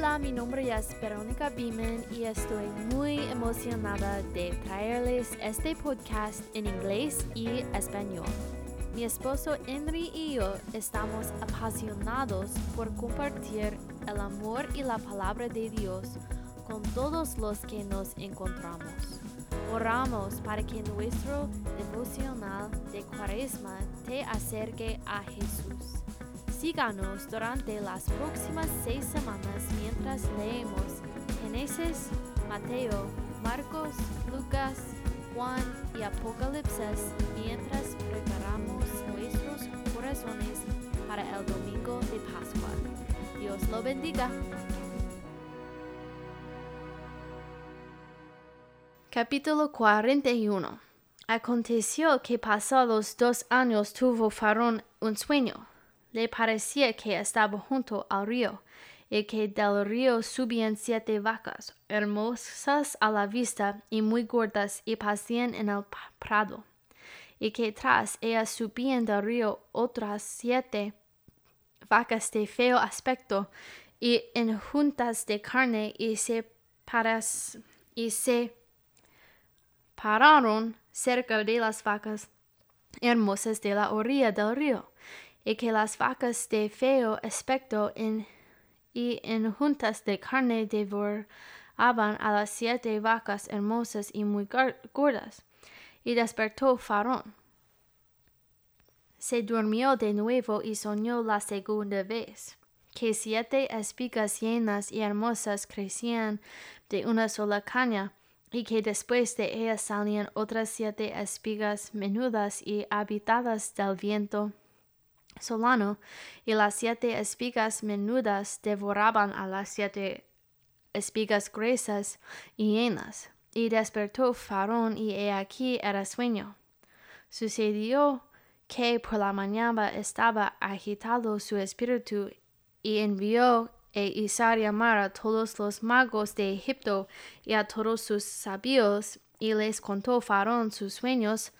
Hola, mi nombre es Verónica Beeman y estoy muy emocionada de traerles este podcast en inglés y español. Mi esposo Henry y yo estamos apasionados por compartir el amor y la palabra de Dios con todos los que nos encontramos. Oramos para que nuestro devocional de Cuaresma te acerque a Jesús. Síganos durante las próximas seis semanas mientras leemos Génesis, Mateo, Marcos, Lucas, Juan y Apocalipsis mientras preparamos nuestros corazones para el domingo de Pascua. Dios lo bendiga. Capítulo 41 Aconteció que pasados dos años tuvo Farón un sueño le parecía que estaba junto al río, y que del río subían siete vacas, hermosas a la vista y muy gordas, y pasían en el prado, y que tras ellas subían del río otras siete vacas de feo aspecto y enjuntas de carne, y se, y se pararon cerca de las vacas hermosas de la orilla del río y que las vacas de feo aspecto y en juntas de carne devoraban a las siete vacas hermosas y muy gordas. Y despertó Farón. Se durmió de nuevo y soñó la segunda vez, que siete espigas llenas y hermosas crecían de una sola caña, y que después de ellas salían otras siete espigas menudas y habitadas del viento Solano, y las siete espigas menudas devoraban a las siete espigas gruesas y llenas. Y despertó Farón, y he aquí era sueño. Sucedió que por la mañana estaba agitado su espíritu, y envió e hizo llamar a todos los magos de Egipto y a todos sus sabios, y les contó Farón sus sueños,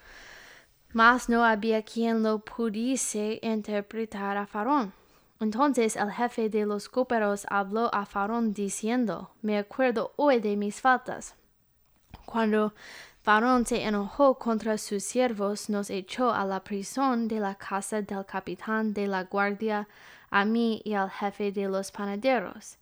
mas no había quien lo pudiese interpretar a Farón. Entonces el jefe de los cooperos habló a Farón diciendo, Me acuerdo hoy de mis faltas. Cuando Farón se enojó contra sus siervos, nos echó a la prisión de la casa del capitán de la guardia, a mí y al jefe de los panaderos.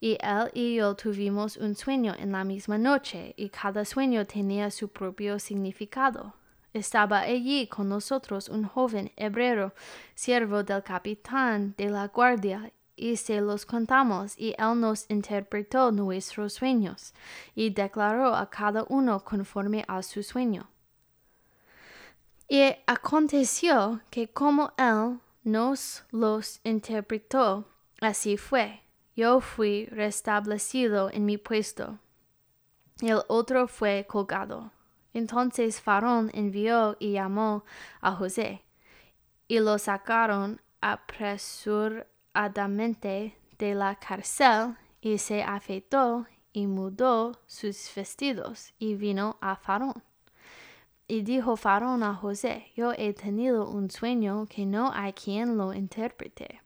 Y él y yo tuvimos un sueño en la misma noche, y cada sueño tenía su propio significado. Estaba allí con nosotros un joven hebreo, siervo del capitán de la guardia, y se los contamos, y él nos interpretó nuestros sueños, y declaró a cada uno conforme a su sueño. Y aconteció que como él nos los interpretó, así fue. Yo fui restablecido en mi puesto. El otro fue colgado. Entonces Farón envió y llamó a José, y lo sacaron apresuradamente de la cárcel, y se afeitó y mudó sus vestidos, y vino a Farón. Y dijo Farón a José, yo he tenido un sueño que no hay quien lo interprete.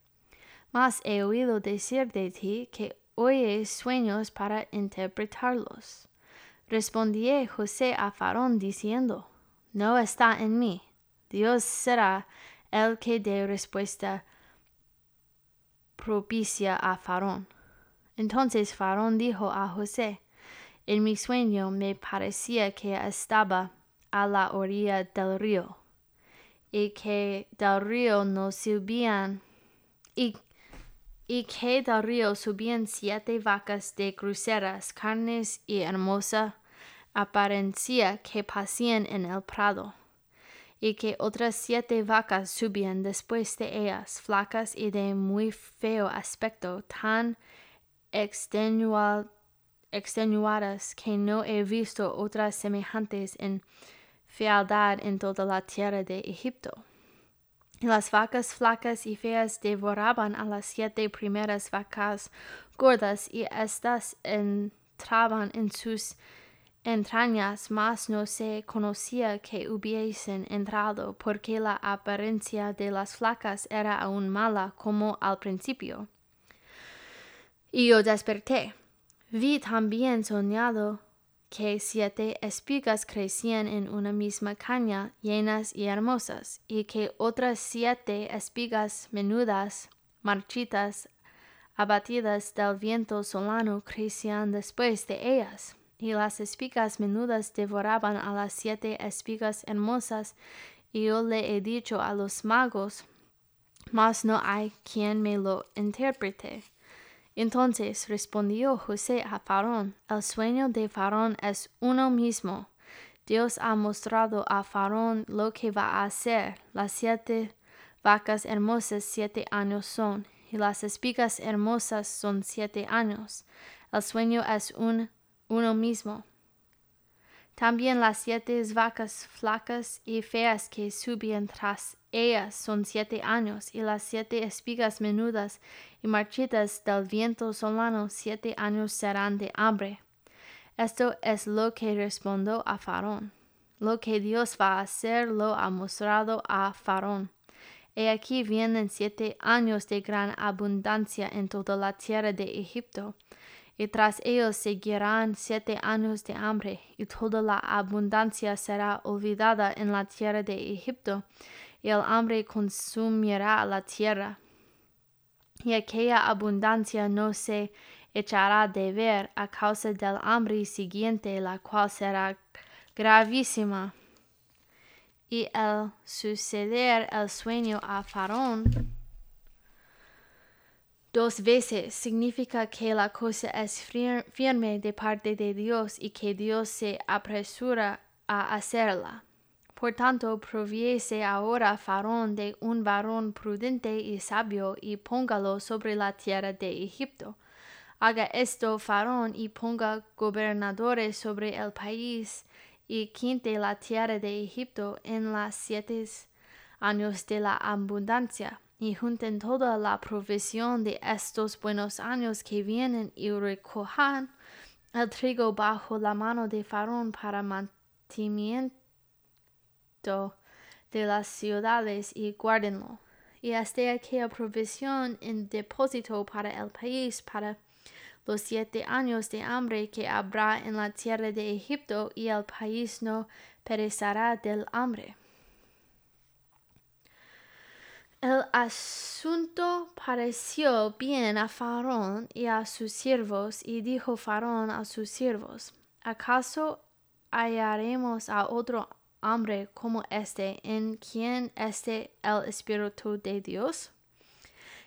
Mas he oído decir de ti que oyes sueños para interpretarlos. Respondía José a Farón diciendo, No está en mí. Dios será el que dé respuesta propicia a Farón. Entonces Farón dijo a José, En mi sueño me parecía que estaba a la orilla del río, y que del río no subían, y, y que del río subían siete vacas de cruceras, carnes y hermosa apariencia que pasían en el prado, y que otras siete vacas subían después de ellas, flacas y de muy feo aspecto, tan extenuadas que no he visto otras semejantes en fealdad en toda la tierra de Egipto. Las vacas flacas y feas devoraban a las siete primeras vacas gordas y éstas entraban en sus entrañas, mas no se conocía que hubiesen entrado, porque la apariencia de las flacas era aún mala como al principio. Y yo desperté. Vi también soñado que siete espigas crecían en una misma caña, llenas y hermosas, y que otras siete espigas menudas, marchitas, abatidas del viento solano, crecían después de ellas. Y las espigas menudas devoraban a las siete espigas hermosas, y yo le he dicho a los magos, mas no hay quien me lo interprete. Entonces respondió José a Faraón, el sueño de Faraón es uno mismo. Dios ha mostrado a Faraón lo que va a hacer. Las siete vacas hermosas siete años son, y las espigas hermosas son siete años. El sueño es un, uno mismo. También las siete vacas flacas y feas que subían tras ellas son siete años, y las siete espigas menudas y marchitas del viento solano siete años serán de hambre. Esto es lo que respondió a Faraón. Lo que Dios va a hacer lo ha mostrado a Faraón. He aquí vienen siete años de gran abundancia en toda la tierra de Egipto y tras ellos seguirán siete años de hambre, y toda la abundancia será olvidada en la tierra de Egipto, y el hambre consumirá la tierra. Y aquella abundancia no se echará de ver a causa del hambre siguiente, la cual será gravísima. Y el suceder el sueño a Faraón dos veces significa que la cosa es firme de parte de Dios y que Dios se apresura a hacerla. Por tanto, proviese ahora Faraón de un varón prudente y sabio y póngalo sobre la tierra de Egipto. Haga esto Faraón y ponga gobernadores sobre el país y quinte la tierra de Egipto en las siete años de la abundancia y junten toda la provisión de estos buenos años que vienen y recojan el trigo bajo la mano de Faraón para mantenimiento de las ciudades y guárdenlo. Y hasta aquella provisión en depósito para el país para los siete años de hambre que habrá en la tierra de Egipto y el país no perecerá del hambre. El asunto pareció bien a Faraón y a sus siervos, y dijo Faraón a sus siervos, ¿acaso hallaremos a otro hombre como este en quien esté el Espíritu de Dios?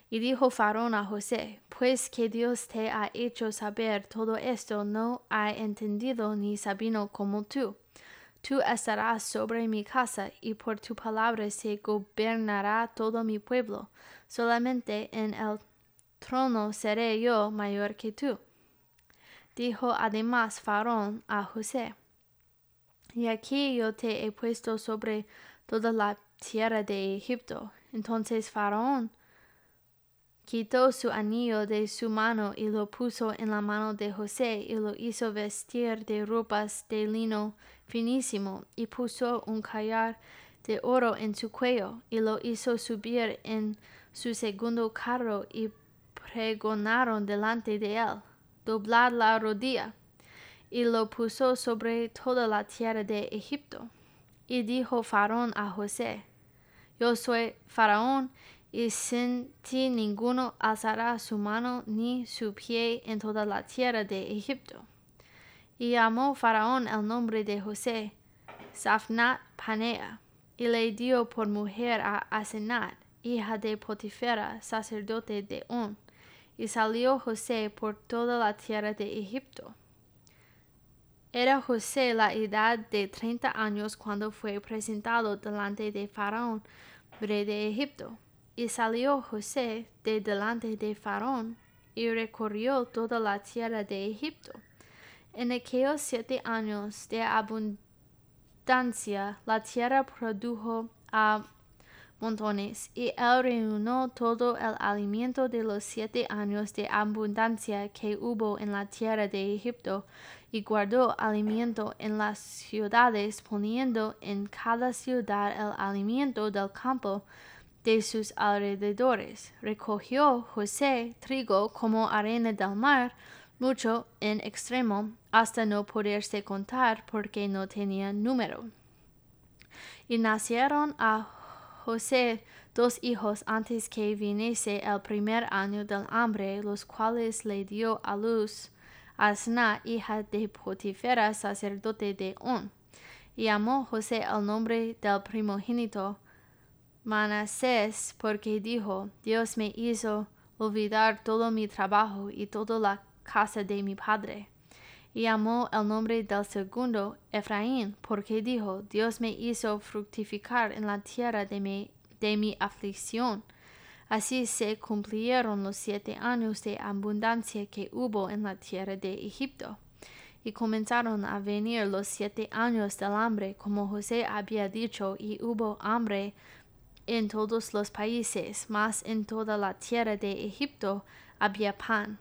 Y dijo Faraón a José, pues que Dios te ha hecho saber todo esto, no ha entendido ni sabido como tú. Tú estarás sobre mi casa, y por tu palabra se gobernará todo mi pueblo. Solamente en el trono seré yo mayor que tú. Dijo además Faraón a José, y aquí yo te he puesto sobre toda la tierra de Egipto. Entonces Faraón quitó su anillo de su mano y lo puso en la mano de José y lo hizo vestir de ropas de lino finísimo y puso un collar de oro en su cuello y lo hizo subir en su segundo carro y pregonaron delante de él, doblar la rodilla y lo puso sobre toda la tierra de Egipto. Y dijo Faraón a José, Yo soy Faraón y sin ti ninguno alzará su mano ni su pie en toda la tierra de Egipto. Y llamó Faraón el nombre de José, Safnat Panea, y le dio por mujer a Asenat, hija de Potifera, sacerdote de On, y salió José por toda la tierra de Egipto. Era José la edad de treinta años cuando fue presentado delante de Faraón, rey de Egipto y salió José de delante de Faraón y recorrió toda la tierra de Egipto. En aquellos siete años de abundancia la tierra produjo a montones, y él reunió todo el alimento de los siete años de abundancia que hubo en la tierra de Egipto, y guardó alimento en las ciudades, poniendo en cada ciudad el alimento del campo de sus alrededores. Recogió José trigo como arena del mar, mucho en extremo, hasta no poderse contar porque no tenía número. Y nacieron a José dos hijos antes que viniese el primer año del hambre, los cuales le dio a luz Asna, hija de Potifera, sacerdote de On. Y amó José el nombre del primogénito Manasés, porque dijo, Dios me hizo olvidar todo mi trabajo y toda la casa de mi padre. Y amó el nombre del segundo Efraín, porque dijo, Dios me hizo fructificar en la tierra de mi, de mi aflicción. Así se cumplieron los siete años de abundancia que hubo en la tierra de Egipto. Y comenzaron a venir los siete años del hambre, como José había dicho, y hubo hambre en todos los países, mas en toda la tierra de Egipto había pan.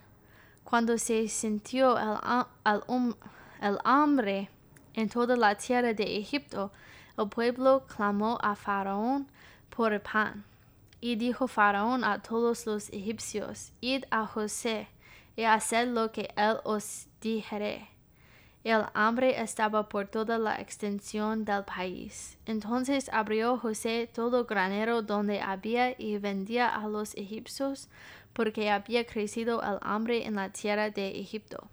Cuando se sintió el, el hambre en toda la tierra de Egipto, el pueblo clamó a Faraón por pan. Y dijo Faraón a todos los egipcios, Id a José, y haced lo que él os dijere. El hambre estaba por toda la extensión del país. Entonces abrió José todo granero donde había y vendía a los egipcios, porque había crecido el hambre en la tierra de Egipto.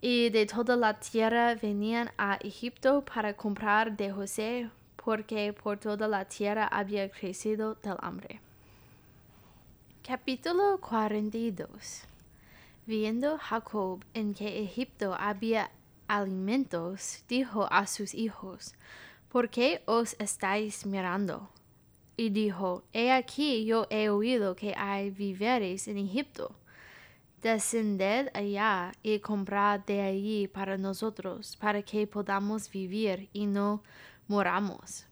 Y de toda la tierra venían a Egipto para comprar de José porque por toda la tierra había crecido del hambre. Capítulo 42 Viendo Jacob en que Egipto había alimentos, dijo a sus hijos, ¿por qué os estáis mirando? Y dijo, He aquí yo he oído que hay víveres en Egipto. Descended allá y comprad de allí para nosotros, para que podamos vivir y no moramos.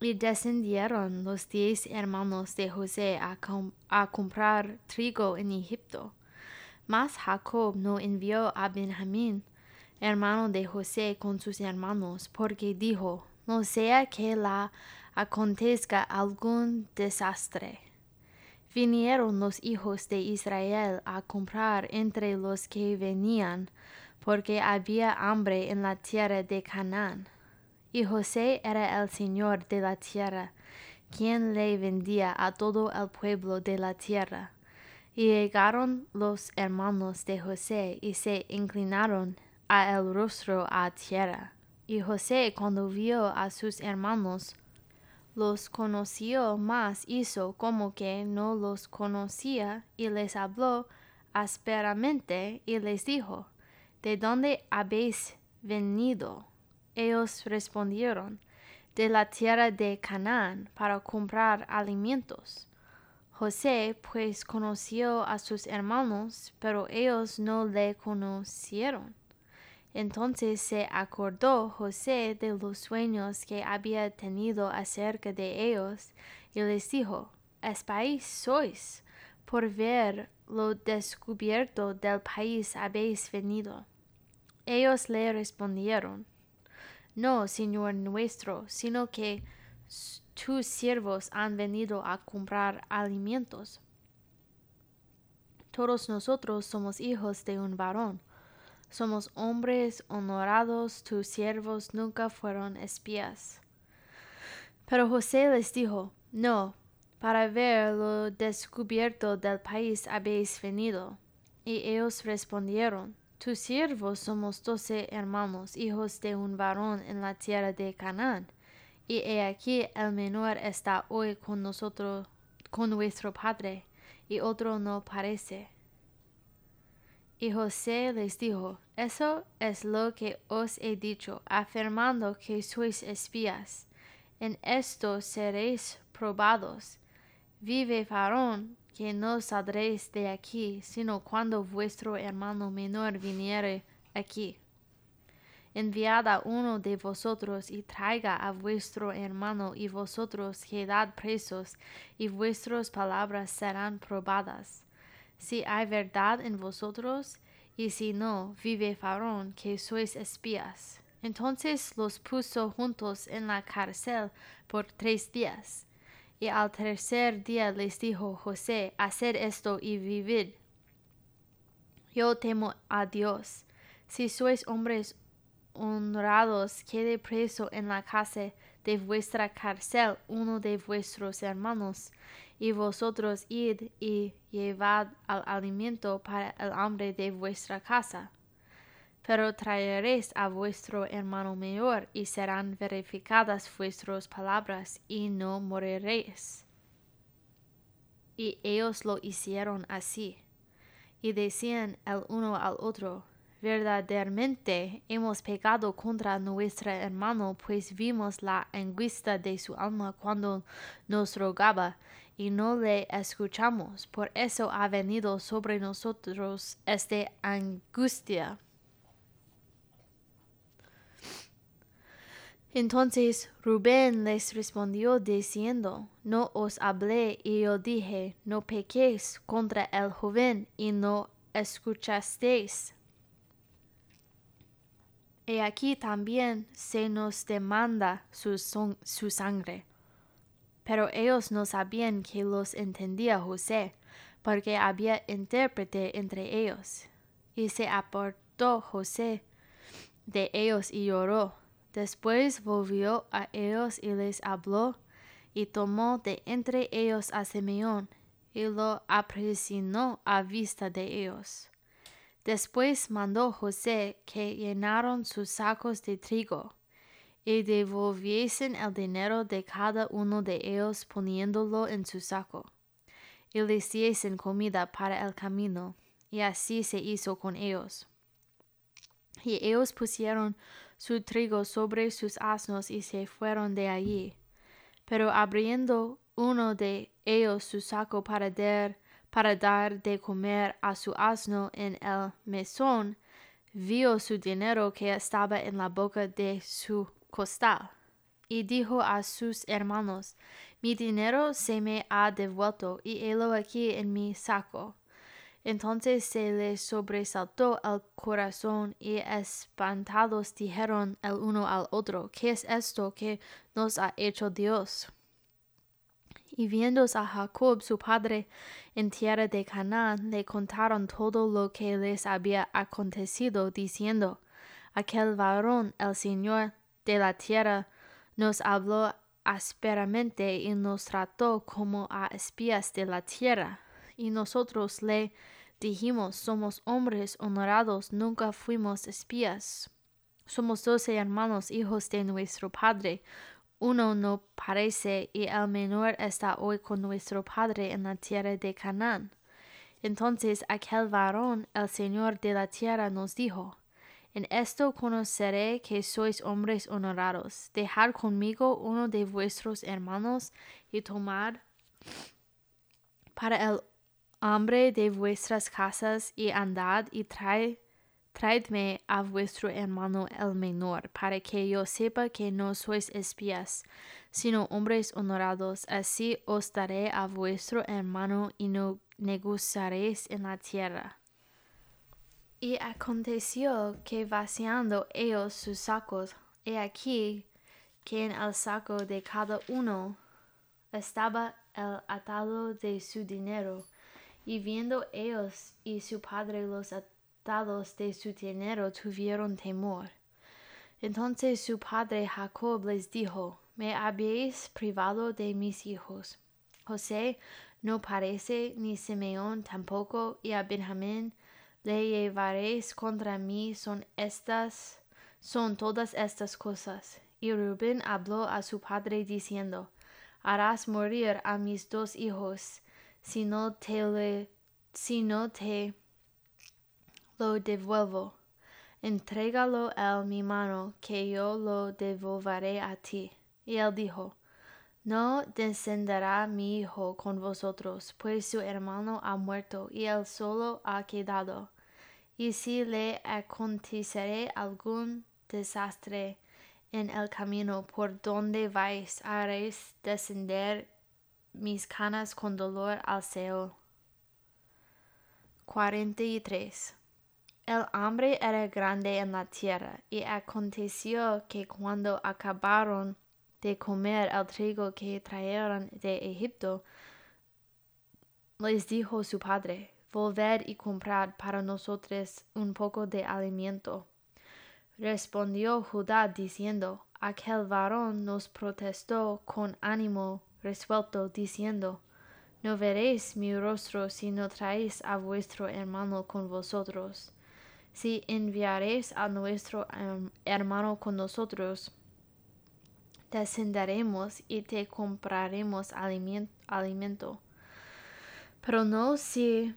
Y descendieron los diez hermanos de José a, a, comprar trigo en Egipto. Mas Jacob no envió a Benjamín, hermano de José, con sus hermanos, porque dijo, no sea que la acontezca algún desastre. Vinieron los hijos de Israel a comprar entre los que venían, porque había hambre en la tierra de Canaán. Y José era el señor de la tierra, quien le vendía a todo el pueblo de la tierra. Y llegaron los hermanos de José y se inclinaron a el rostro a tierra. Y José cuando vio a sus hermanos, los conoció, mas hizo como que no los conocía y les habló ásperamente y les dijo, ¿De dónde habéis venido? Ellos respondieron, de la tierra de Canaán para comprar alimentos. José pues conoció a sus hermanos, pero ellos no le conocieron. Entonces se acordó José de los sueños que había tenido acerca de ellos, y les dijo, Espáis sois, por ver lo descubierto del país habéis venido. Ellos le respondieron, no, Señor nuestro, sino que tus siervos han venido a comprar alimentos. Todos nosotros somos hijos de un varón. Somos hombres honorados, tus siervos nunca fueron espías. Pero José les dijo, No, para ver lo descubierto del país habéis venido. Y ellos respondieron, tus siervos somos doce hermanos, hijos de un varón en la tierra de Canaán. Y he aquí el menor está hoy con nosotros, con nuestro padre, y otro no parece. Y José les dijo, Eso es lo que os he dicho, afirmando que sois espías. En esto seréis probados. Vive varón que no saldréis de aquí, sino cuando vuestro hermano menor viniere aquí. Enviad a uno de vosotros y traiga a vuestro hermano, y vosotros quedad presos, y vuestras palabras serán probadas. Si hay verdad en vosotros, y si no, vive Farón, que sois espías. Entonces los puso juntos en la cárcel por tres días Y al tercer día les dijo José, haced esto y vivid. Yo temo a Dios. Si sois hombres honrados, quede preso en la casa de vuestra cárcel uno de vuestros hermanos, y vosotros id y llevad al alimento para el hambre de vuestra casa. Pero traeréis a vuestro hermano mayor, y serán verificadas vuestras palabras, y no moriréis. Y ellos lo hicieron así, y decían el uno al otro, verdaderamente hemos pecado contra nuestro hermano, pues vimos la angustia de su alma cuando nos rogaba, y no le escuchamos. Por eso ha venido sobre nosotros esta angustia. Entonces Rubén les respondió diciendo, No os hablé y yo dije, no pequéis contra el joven y no escuchasteis. Y aquí también se nos demanda su, su sangre. Pero ellos no sabían que los entendía José, porque había intérprete entre ellos. Y se apartó José de ellos y lloró. Después volvió a ellos y les habló, y tomó de entre ellos a Simeón, y lo apresinó a vista de ellos. Después mandó José que llenaron sus sacos de trigo, y devolviesen el dinero de cada uno de ellos poniéndolo en su saco, y les diesen comida para el camino, y así se hizo con ellos. Y ellos pusieron su trigo sobre sus asnos y se fueron de allí. Pero abriendo uno de ellos su saco para dar, para dar de comer a su asno en el mesón, vio su dinero que estaba en la boca de su costal. Y dijo a sus hermanos, Mi dinero se me ha devuelto, y helo aquí en mi saco. Entonces se les sobresaltó el corazón y espantados dijeron el uno al otro, ¿qué es esto que nos ha hecho Dios? Y viendo a Jacob su padre en tierra de Canaán, le contaron todo lo que les había acontecido, diciendo, Aquel varón, el Señor de la tierra, nos habló ásperamente y nos trató como a espías de la tierra y nosotros le dijimos, somos hombres honrados, nunca fuimos espías. Somos doce hermanos, hijos de nuestro Padre. Uno no parece y el menor está hoy con nuestro Padre en la tierra de Canaán. Entonces aquel varón, el Señor de la tierra, nos dijo, En esto conoceré que sois hombres honrados. Dejad conmigo uno de vuestros hermanos y tomad para el hambre de vuestras casas y andad y traedme a vuestro hermano el menor, para que yo sepa que no sois espías, sino hombres honrados, así os daré a vuestro hermano y no negociaréis en la tierra. Y aconteció que vaciando ellos sus sacos, he aquí que en el saco de cada uno estaba el atado de su dinero, y viendo ellos y su padre los atados de su dinero tuvieron temor. Entonces su padre Jacob les dijo, Me habéis privado de mis hijos. José no parece, ni Simeón tampoco, y a Benjamín le llevaréis contra mí son estas, son todas estas cosas. Y Rubén habló a su padre diciendo, Harás morir a mis dos hijos, si no te, le, si no te lo devuelvo. Entrégalo en mi mano, que yo lo devolveré a ti. Y él dijo, No descenderá mi hijo con vosotros, pues su hermano ha muerto y él solo ha quedado. Y si le aconteciere algún desastre en el camino por donde vais, haréis descender mis canas con dolor al Seol. 43. El hambre era grande en la tierra, y aconteció que cuando acabaron de comer el trigo que trajeron de Egipto, les dijo su padre, Volved y comprad para nosotros un poco de alimento. Respondió Judá diciendo, Aquel varón nos protestó con ánimo resuelto, diciendo, No veréis mi rostro si no traéis a vuestro hermano con vosotros. Si enviaréis a nuestro hermano con nosotros, descenderemos y te compraremos alimento. Pero no si,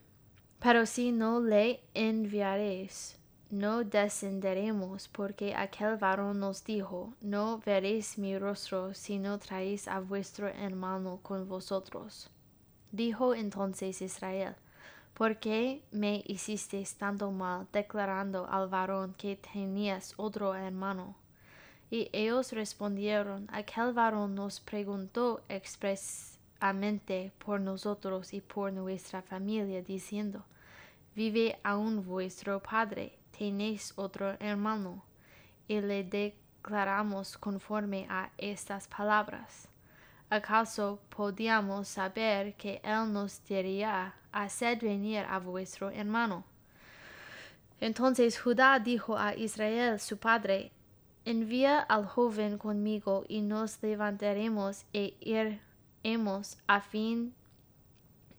pero si no le enviaréis, no descenderemos, porque aquel varón nos dijo, no veréis mi rostro si no traéis a vuestro hermano con vosotros. Dijo entonces Israel, ¿por qué me hicisteis tanto mal declarando al varón que tenías otro hermano? Y ellos respondieron, aquel varón nos preguntó expresamente por nosotros y por nuestra familia, diciendo, ¿vive aún vuestro padre? ¿Tenéis otro hermano? Y le declaramos conforme a estas palabras. ¿Acaso podíamos saber que él nos diría, haced venir a vuestro hermano? Entonces Judá dijo a Israel su padre, Envía al joven conmigo y nos levantaremos e iremos a fin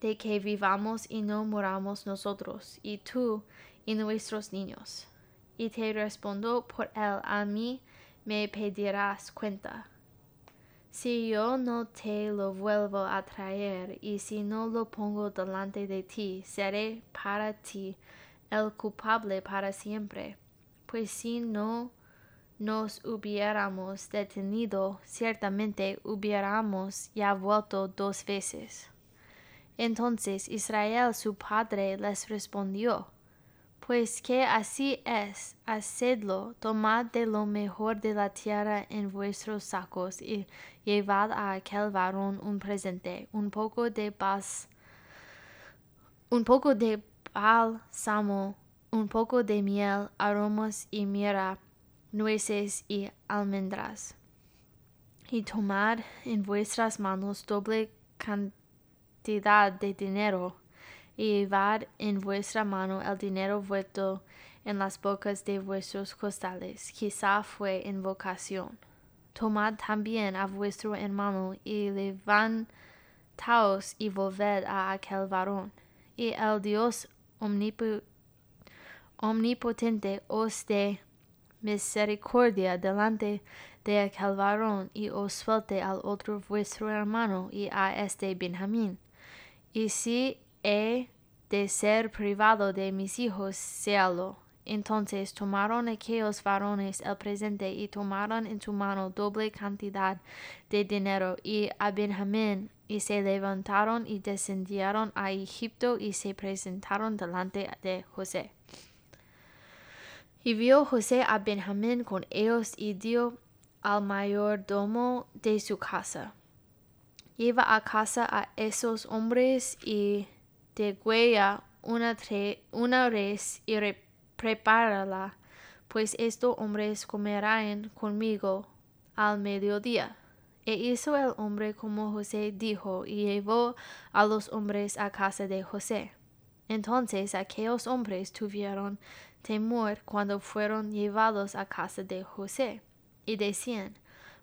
de que vivamos y no muramos nosotros, y tú y nuestros niños. Y te respondo por él a mí me pedirás cuenta. Si yo no te lo vuelvo a traer y si no lo pongo delante de ti, seré para ti el culpable para siempre. Pues si no nos hubiéramos detenido, ciertamente hubiéramos ya vuelto dos veces. Entonces Israel su padre les respondió, Pues que así es, hacedlo, tomad de lo mejor de la tierra en vuestros sacos y llevad a aquel varón un presente, un poco de bas, un poco de bálsamo, un poco de miel, aromas y mira, nueces y almendras. Y tomad en vuestras manos doble cantidad de dinero, y llevad en vuestra mano el dinero vuelto en las bocas de vuestros costales, quizá fue invocación. Tomad también a vuestro hermano y levantaos y volved a aquel varón, y el Dios omnipotente os dé misericordia delante de aquel varón y os suelte al otro vuestro hermano y a este Benjamín. Y si de ser privado de mis hijos, séalo. Entonces tomaron aquellos varones el presente y tomaron en su mano doble cantidad de dinero y a Benjamín y se levantaron y descendieron a Egipto y se presentaron delante de José. Y vio José a Benjamín con ellos y dio al mayordomo de su casa. Lleva a casa a esos hombres y degüella una, una res y prepárala, pues estos hombres comerán conmigo al mediodía. E hizo el hombre como José dijo, y llevó a los hombres a casa de José. Entonces aquellos hombres tuvieron temor cuando fueron llevados a casa de José, y decían,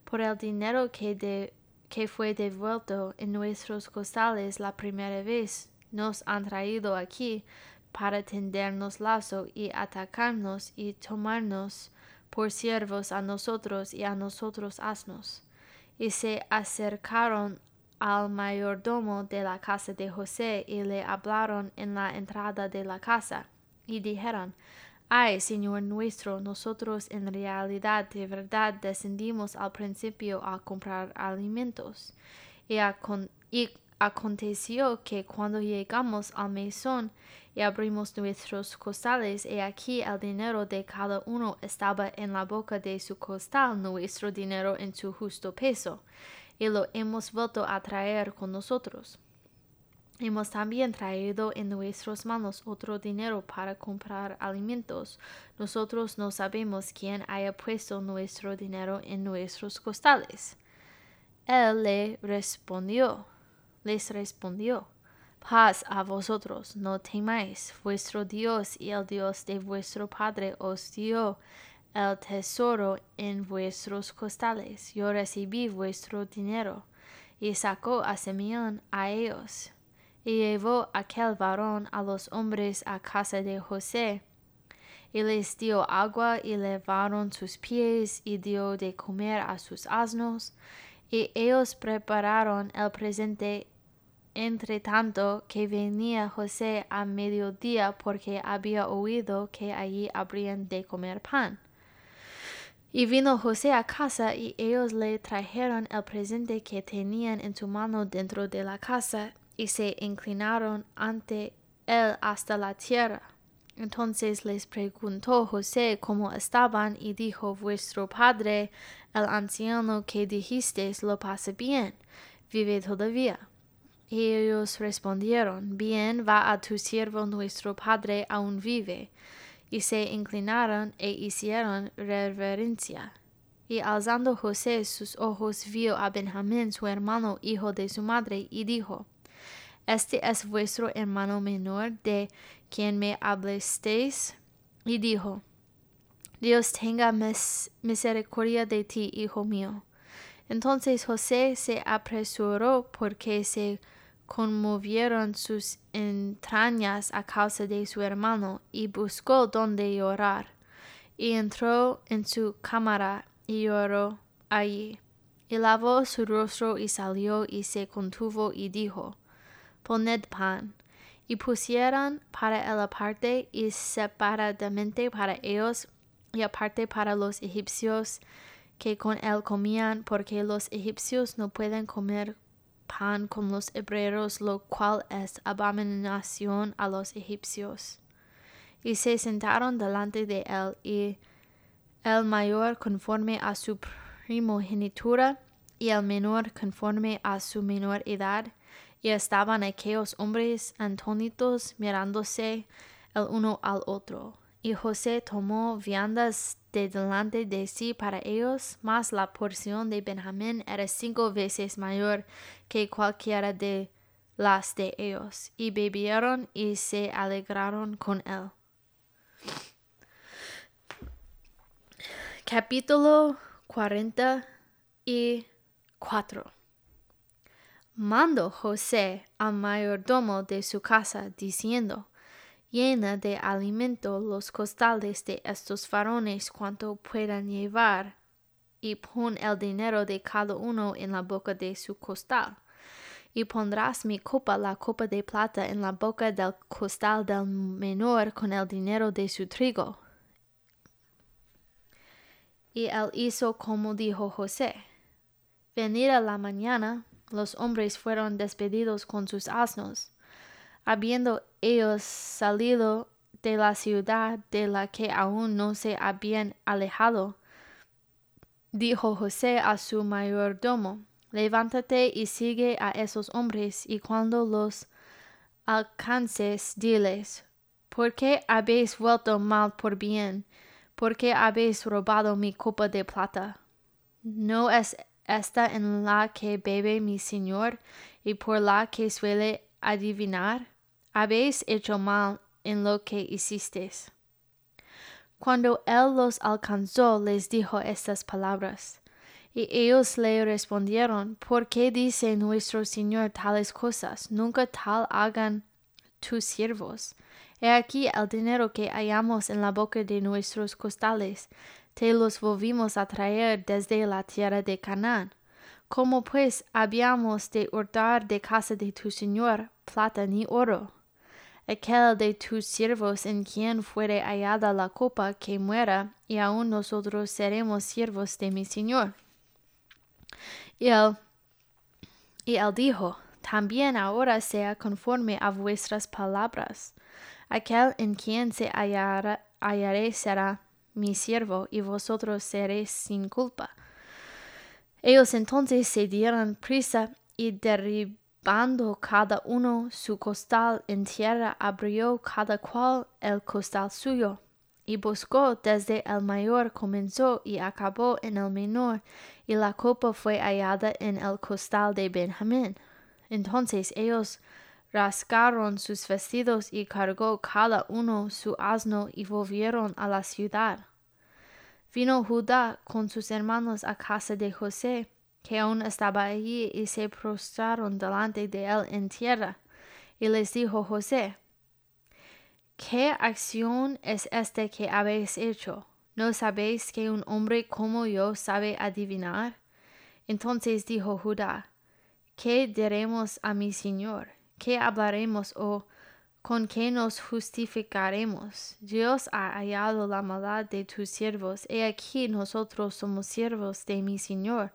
por el dinero que, de, que fue devuelto en nuestros costales la primera vez, nos han traído aquí para tendernos lazo y atacarnos y tomarnos por siervos a nosotros y a nosotros asnos. Y se acercaron al mayordomo de la casa de José y le hablaron en la entrada de la casa, y dijeron, Ay, Señor nuestro, nosotros en realidad de verdad descendimos al principio a comprar alimentos. Y, aconteció que cuando llegamos al mesón y abrimos nuestros costales, y aquí el dinero de cada uno estaba en la boca de su costal, nuestro dinero en su justo peso, y lo hemos vuelto a traer con nosotros. Hemos también traído en nuestras manos otro dinero para comprar alimentos. Nosotros no sabemos quién haya puesto nuestro dinero en nuestros costales. Él le respondió, les respondió, paz a vosotros, no temáis, vuestro Dios y el Dios de vuestro Padre os dio el tesoro en vuestros costales. Yo recibí vuestro dinero. Y sacó a Simeón a ellos, y llevó aquel varón a los hombres a casa de José, y les dio agua y levaron sus pies y dio de comer a sus asnos, y ellos prepararon el presente entre tanto que venía José a mediodía porque había oído que allí habrían de comer pan. Y vino José a casa y ellos le trajeron el presente que tenían en su mano dentro de la casa y se inclinaron ante él hasta la tierra. Entonces les preguntó José cómo estaban y dijo, vuestro padre, el anciano que dijisteis, lo pasa bien, vive todavía. Ellos respondieron, bien va a tu siervo nuestro padre aún vive. Y se inclinaron e hicieron reverencia. Y alzando José sus ojos vio a Benjamín su hermano, hijo de su madre, y dijo, Este es vuestro hermano menor de quien me hablasteis. Y dijo, Dios tenga misericordia de ti, hijo mío. Entonces José se apresuró porque se conmovieron sus entrañas a causa de su hermano, y buscó donde llorar, y entró en su cámara y lloró allí. Y lavó su rostro y salió y se contuvo y dijo, Poned pan. Y pusieron para él aparte y separadamente para ellos y aparte para los egipcios que con él comían, porque los egipcios no pueden comer pan con los hebreos, lo cual es abominación a los egipcios. Y se sentaron delante de él, y el mayor conforme a su primogenitura, y el menor conforme a su menor edad, y estaban aquellos hombres antónitos mirándose el uno al otro. Y José tomó viandas de delante de sí para ellos, mas la porción de Benjamín era cinco veces mayor que cualquiera de las de ellos, y bebieron y se alegraron con él. Capítulo 44 Mando José al mayordomo de su casa, diciendo, llena de alimento los costales de estos varones cuanto puedan llevar, y pon el dinero de cada uno en la boca de su costal. Y pondrás mi copa, la copa de plata, en la boca del costal del menor con el dinero de su trigo. Y él hizo como dijo José. Venida la mañana, los hombres fueron despedidos con sus asnos. Habiendo ellos salido de la ciudad de la que aún no se habían alejado, dijo José a su mayordomo, levántate y sigue a esos hombres, y cuando los alcances, diles, ¿por qué habéis vuelto mal por bien? ¿Por qué habéis robado mi copa de plata? ¿No es esta en la que bebe mi señor y por la que suele adivinar? Habéis hecho mal en lo que hicisteis. Cuando él los alcanzó, les dijo estas palabras. Y ellos le respondieron, ¿por qué dice nuestro Señor tales cosas? Nunca tal hagan tus siervos. He aquí el dinero que hallamos en la boca de nuestros costales, te los volvimos a traer desde la tierra de Canaán. ¿Cómo pues habíamos de hurtar de casa de tu Señor plata ni oro? Aquel de tus siervos en quien fuere hallada la copa que muera, y aun nosotros seremos siervos de mi Señor. Y él, y él dijo, también ahora sea conforme a vuestras palabras. Aquel en quien se hallaré será mi siervo, y vosotros seréis sin culpa. Ellos entonces se dieron prisa y derribaron Bando cada uno su costal en tierra, abrió cada cual el costal suyo, y buscó desde el mayor comenzó y acabó en el menor, y la copa fue hallada en el costal de Benjamín. Entonces ellos rasgaron sus vestidos y cargó cada uno su asno y volvieron a la ciudad. Vino Judá con sus hermanos a casa de José, que aún estaba allí, y se prostraron delante de él en tierra. Y les dijo José, ¿Qué acción es esta que habéis hecho? ¿No sabéis que un hombre como yo sabe adivinar? Entonces dijo Judá, ¿qué diremos a mi señor? ¿Qué hablaremos o con qué nos justificaremos? Dios ha hallado la maldad de tus siervos, he aquí nosotros somos siervos de mi señor,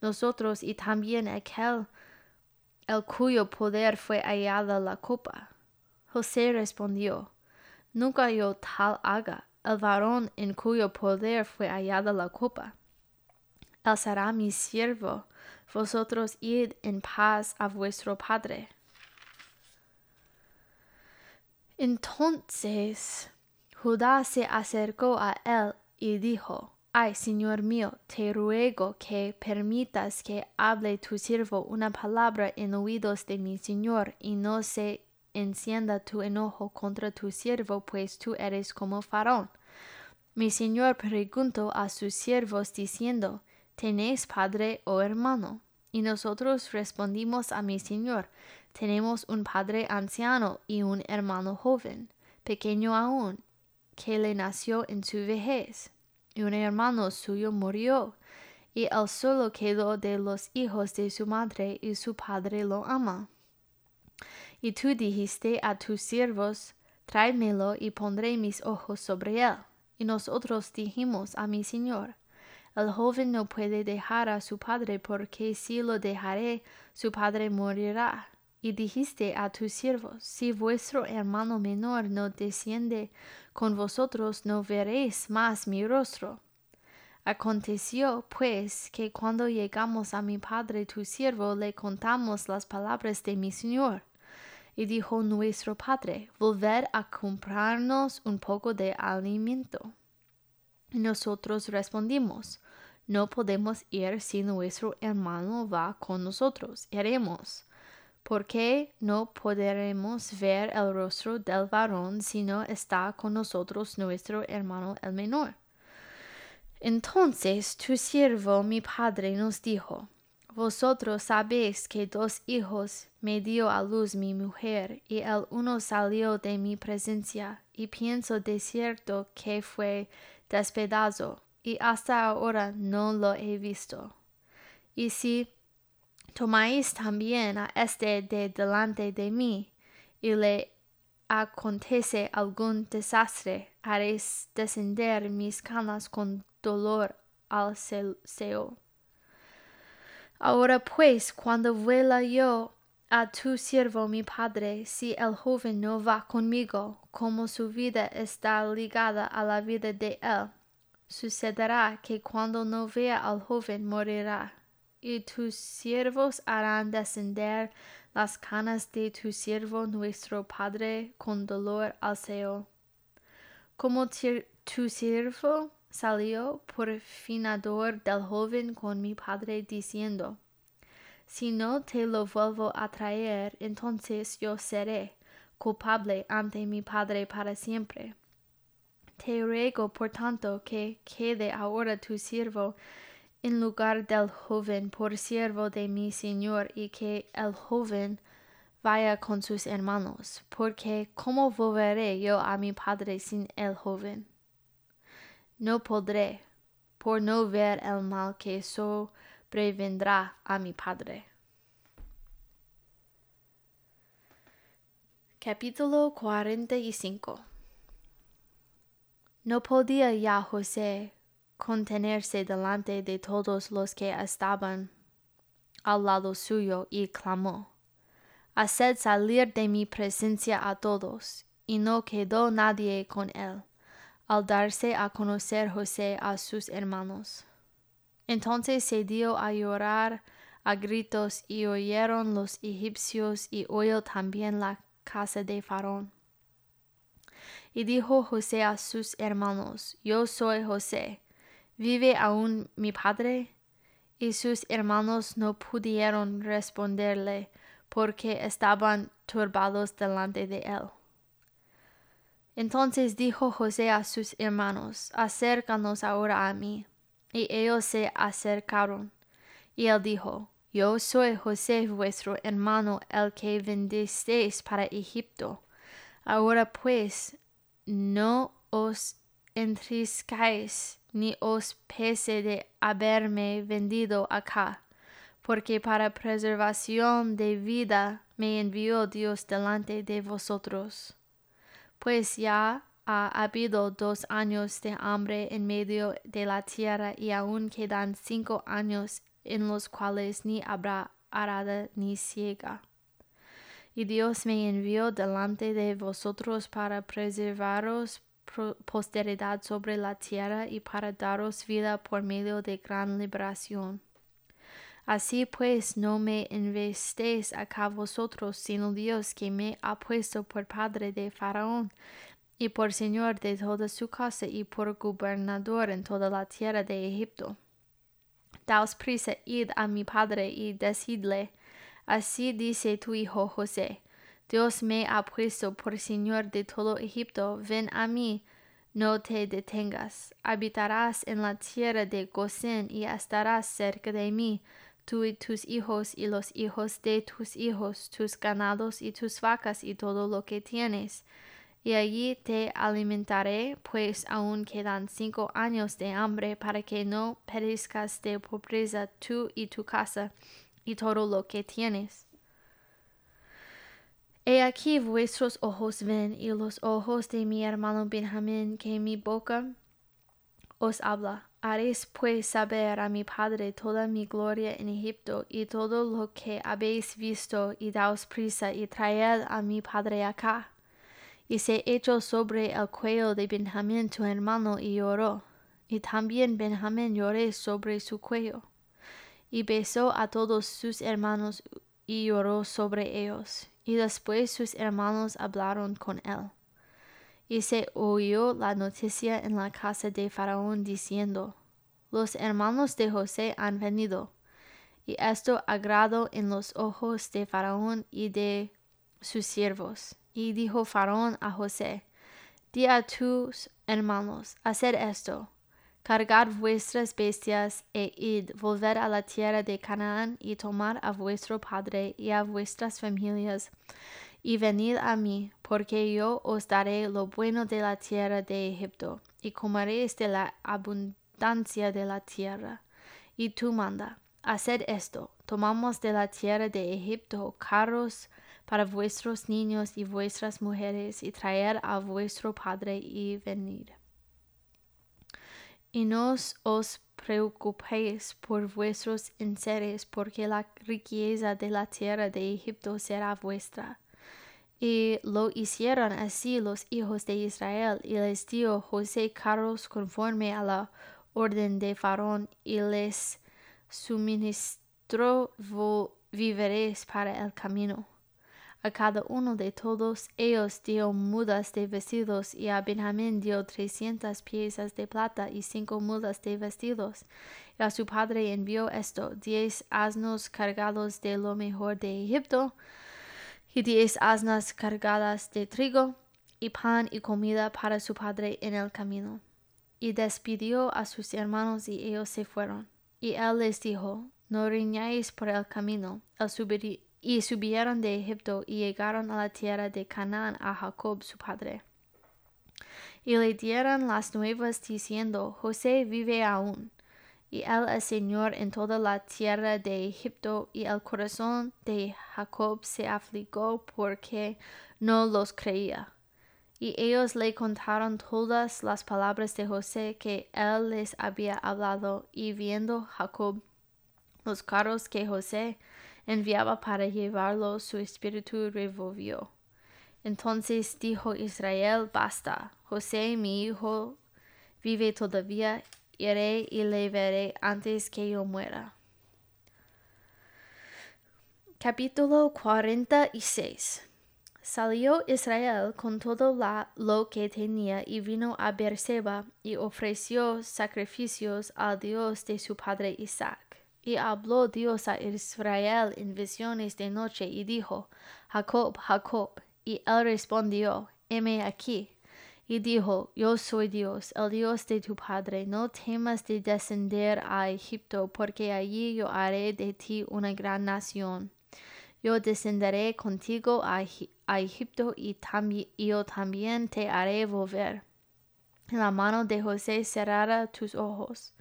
nosotros y también aquel el cuyo poder fue hallada la copa. José respondió, Nunca yo tal haga, el varón en cuyo poder fue hallada la copa. Él será mi siervo, vosotros id en paz a vuestro padre. Entonces Judá se acercó a él y dijo, Ay, Señor mío, te ruego que permitas que hable tu siervo una palabra en oídos de mi Señor, y no se encienda tu enojo contra tu siervo, pues tú eres como Faraón. Mi señor preguntó a sus siervos diciendo, ¿Tenéis padre o hermano? Y nosotros respondimos a mi señor, tenemos un padre anciano y un hermano joven, pequeño aún, que le nació en su vejez, un hermano suyo murió, y él solo quedó de los hijos de su madre, y su padre lo ama. Y tú dijiste a tus siervos, tráemelo y pondré mis ojos sobre él. Y nosotros dijimos a mi señor, el joven no puede dejar a su padre, porque si lo dejaré, su padre morirá. Y dijiste a tus siervos, si vuestro hermano menor no desciende con vosotros, no veréis más mi rostro. Aconteció, pues, que cuando llegamos a mi padre tu siervo, le contamos las palabras de mi señor. Y dijo nuestro padre, volved a comprarnos un poco de alimento. Y nosotros respondimos, no podemos ir si nuestro hermano va con nosotros, iremos. Porque no podremos ver el rostro del varón si no está con nosotros nuestro hermano el menor. Entonces tu siervo mi padre nos dijo, vosotros sabéis que dos hijos me dio a luz mi mujer, y el uno salió de mi presencia, y pienso de cierto que fue despedazado, y hasta ahora no lo he visto. Y si tomáis también a este de delante de mí, y le acontece algún desastre, haréis descender mis canas con dolor al Seol. Ahora pues, cuando vuela yo a tu siervo mi padre, si el joven no va conmigo, como su vida está ligada a la vida de él, sucederá que cuando no vea al joven morirá, y tus siervos harán descender las canas de tu siervo nuestro padre con dolor al seo. Como tu siervo salió por finador del joven con mi padre diciendo, Si no te lo vuelvo a traer, entonces yo seré culpable ante mi padre para siempre. Te ruego, por tanto, que quede ahora tu siervo en lugar del joven por siervo de mi señor y que el joven vaya con sus hermanos, porque ¿cómo volveré yo a mi padre sin el joven? no podré, por no ver el mal que sobrevendrá a mi padre. Capítulo 45 No podía ya José contenerse delante de todos los que estaban al lado suyo y clamó, Haced salir de mi presencia a todos, y no quedó nadie con él al darse a conocer José a sus hermanos. Entonces se dio a llorar a gritos y oyeron los egipcios y oyó también la casa de Faraón. Y dijo José a sus hermanos, Yo soy José. ¿Vive aún mi padre? Y sus hermanos no pudieron responderle, porque estaban turbados delante de él. Entonces dijo José a sus hermanos, Acércanos ahora a mí. Y ellos se acercaron. Y él dijo, Yo soy José vuestro hermano, el que vendisteis para Egipto. Ahora pues, no os entriscáis ni os pese de haberme vendido acá, porque para preservación de vida me envió Dios delante de vosotros. Pues ya ha habido dos años de hambre en medio de la tierra y aún quedan cinco años en los cuales ni habrá arada ni ciega. Y Dios me envió delante de vosotros para preservaros posteridad sobre la tierra y para daros vida por medio de gran liberación. Así pues, no me investéis acá vosotros, sino Dios que me ha puesto por padre de Faraón y por señor de toda su casa y por gobernador en toda la tierra de Egipto. Daos prisa, id a mi padre y decidle, Así dice tu hijo José, Dios me ha puesto por Señor de todo Egipto, ven a mí, no te detengas, habitarás en la tierra de Gosén y estarás cerca de mí, tú y tus hijos y los hijos de tus hijos, tus ganados y tus vacas y todo lo que tienes. Y allí te alimentaré, pues aún quedan cinco años de hambre para que no perezcas de pobreza tú y tu casa y todo lo que tienes. He aquí vuestros ojos ven y los ojos de mi hermano Benjamín que mi boca os habla. Haréis pues saber a mi padre toda mi gloria en Egipto y todo lo que habéis visto y daos prisa y traed a mi padre acá. Y se echó sobre el cuello de Benjamín tu hermano y lloró. Y también Benjamín lloré sobre su cuello y besó a todos sus hermanos y lloró sobre ellos. Y después sus hermanos hablaron con él. Y se oyó la noticia en la casa de Faraón diciendo, Los hermanos de José han venido. Y esto agrado en los ojos de Faraón y de sus siervos. Y dijo Faraón a José, Di a tus hermanos, hacer esto cargad vuestras bestias e id, volver a la tierra de Canaán y tomar a vuestro padre y a vuestras familias, y venid a mí, porque yo os daré lo bueno de la tierra de Egipto, y comeréis de la abundancia de la tierra. Y tú manda, haced esto, tomamos de la tierra de Egipto carros para vuestros niños y vuestras mujeres, y traer a vuestro padre y venid y no os preocupéis por vuestros enseres, porque la riqueza de la tierra de Egipto será vuestra. Y lo hicieron así los hijos de Israel, y les dio José carros conforme a la orden de Faraón, y les suministró víveres para el camino. A cada uno de todos ellos dio mudas de vestidos, y a Benjamín dio trescientas piezas de plata y cinco mudas de vestidos. Y a su padre envió esto, diez asnos cargados de lo mejor de Egipto, y diez asnas cargadas de trigo, y pan y comida para su padre en el camino. Y despidió a sus hermanos y ellos se fueron. Y él les dijo, no riñáis por el camino, el subir y subieron de Egipto y llegaron a la tierra de Canaán a Jacob su padre. Y le dieron las nuevas diciendo, José vive aún, y él es Señor en toda la tierra de Egipto, y el corazón de Jacob se afligó porque no los creía. Y ellos le contaron todas las palabras de José que él les había hablado, y viendo Jacob los carros que José enviaba para llevarlo, su espíritu revolvió. Entonces dijo Israel, basta, José mi hijo vive todavía, iré y le veré antes que yo muera. Capítulo 46 Salió Israel con todo la, lo que tenía y vino a Beerseba y ofreció sacrificios al Dios de su padre Isaac. Y habló Dios a Israel en visiones de noche y dijo, Jacob, Jacob. Y él respondió, heme aquí. Y dijo, Yo soy Dios, el Dios de tu padre, no temas de descender a Egipto, porque allí yo haré de ti una gran nación. Yo descenderé contigo a, Egipto y yo también te haré volver. La mano de José cerrará tus ojos.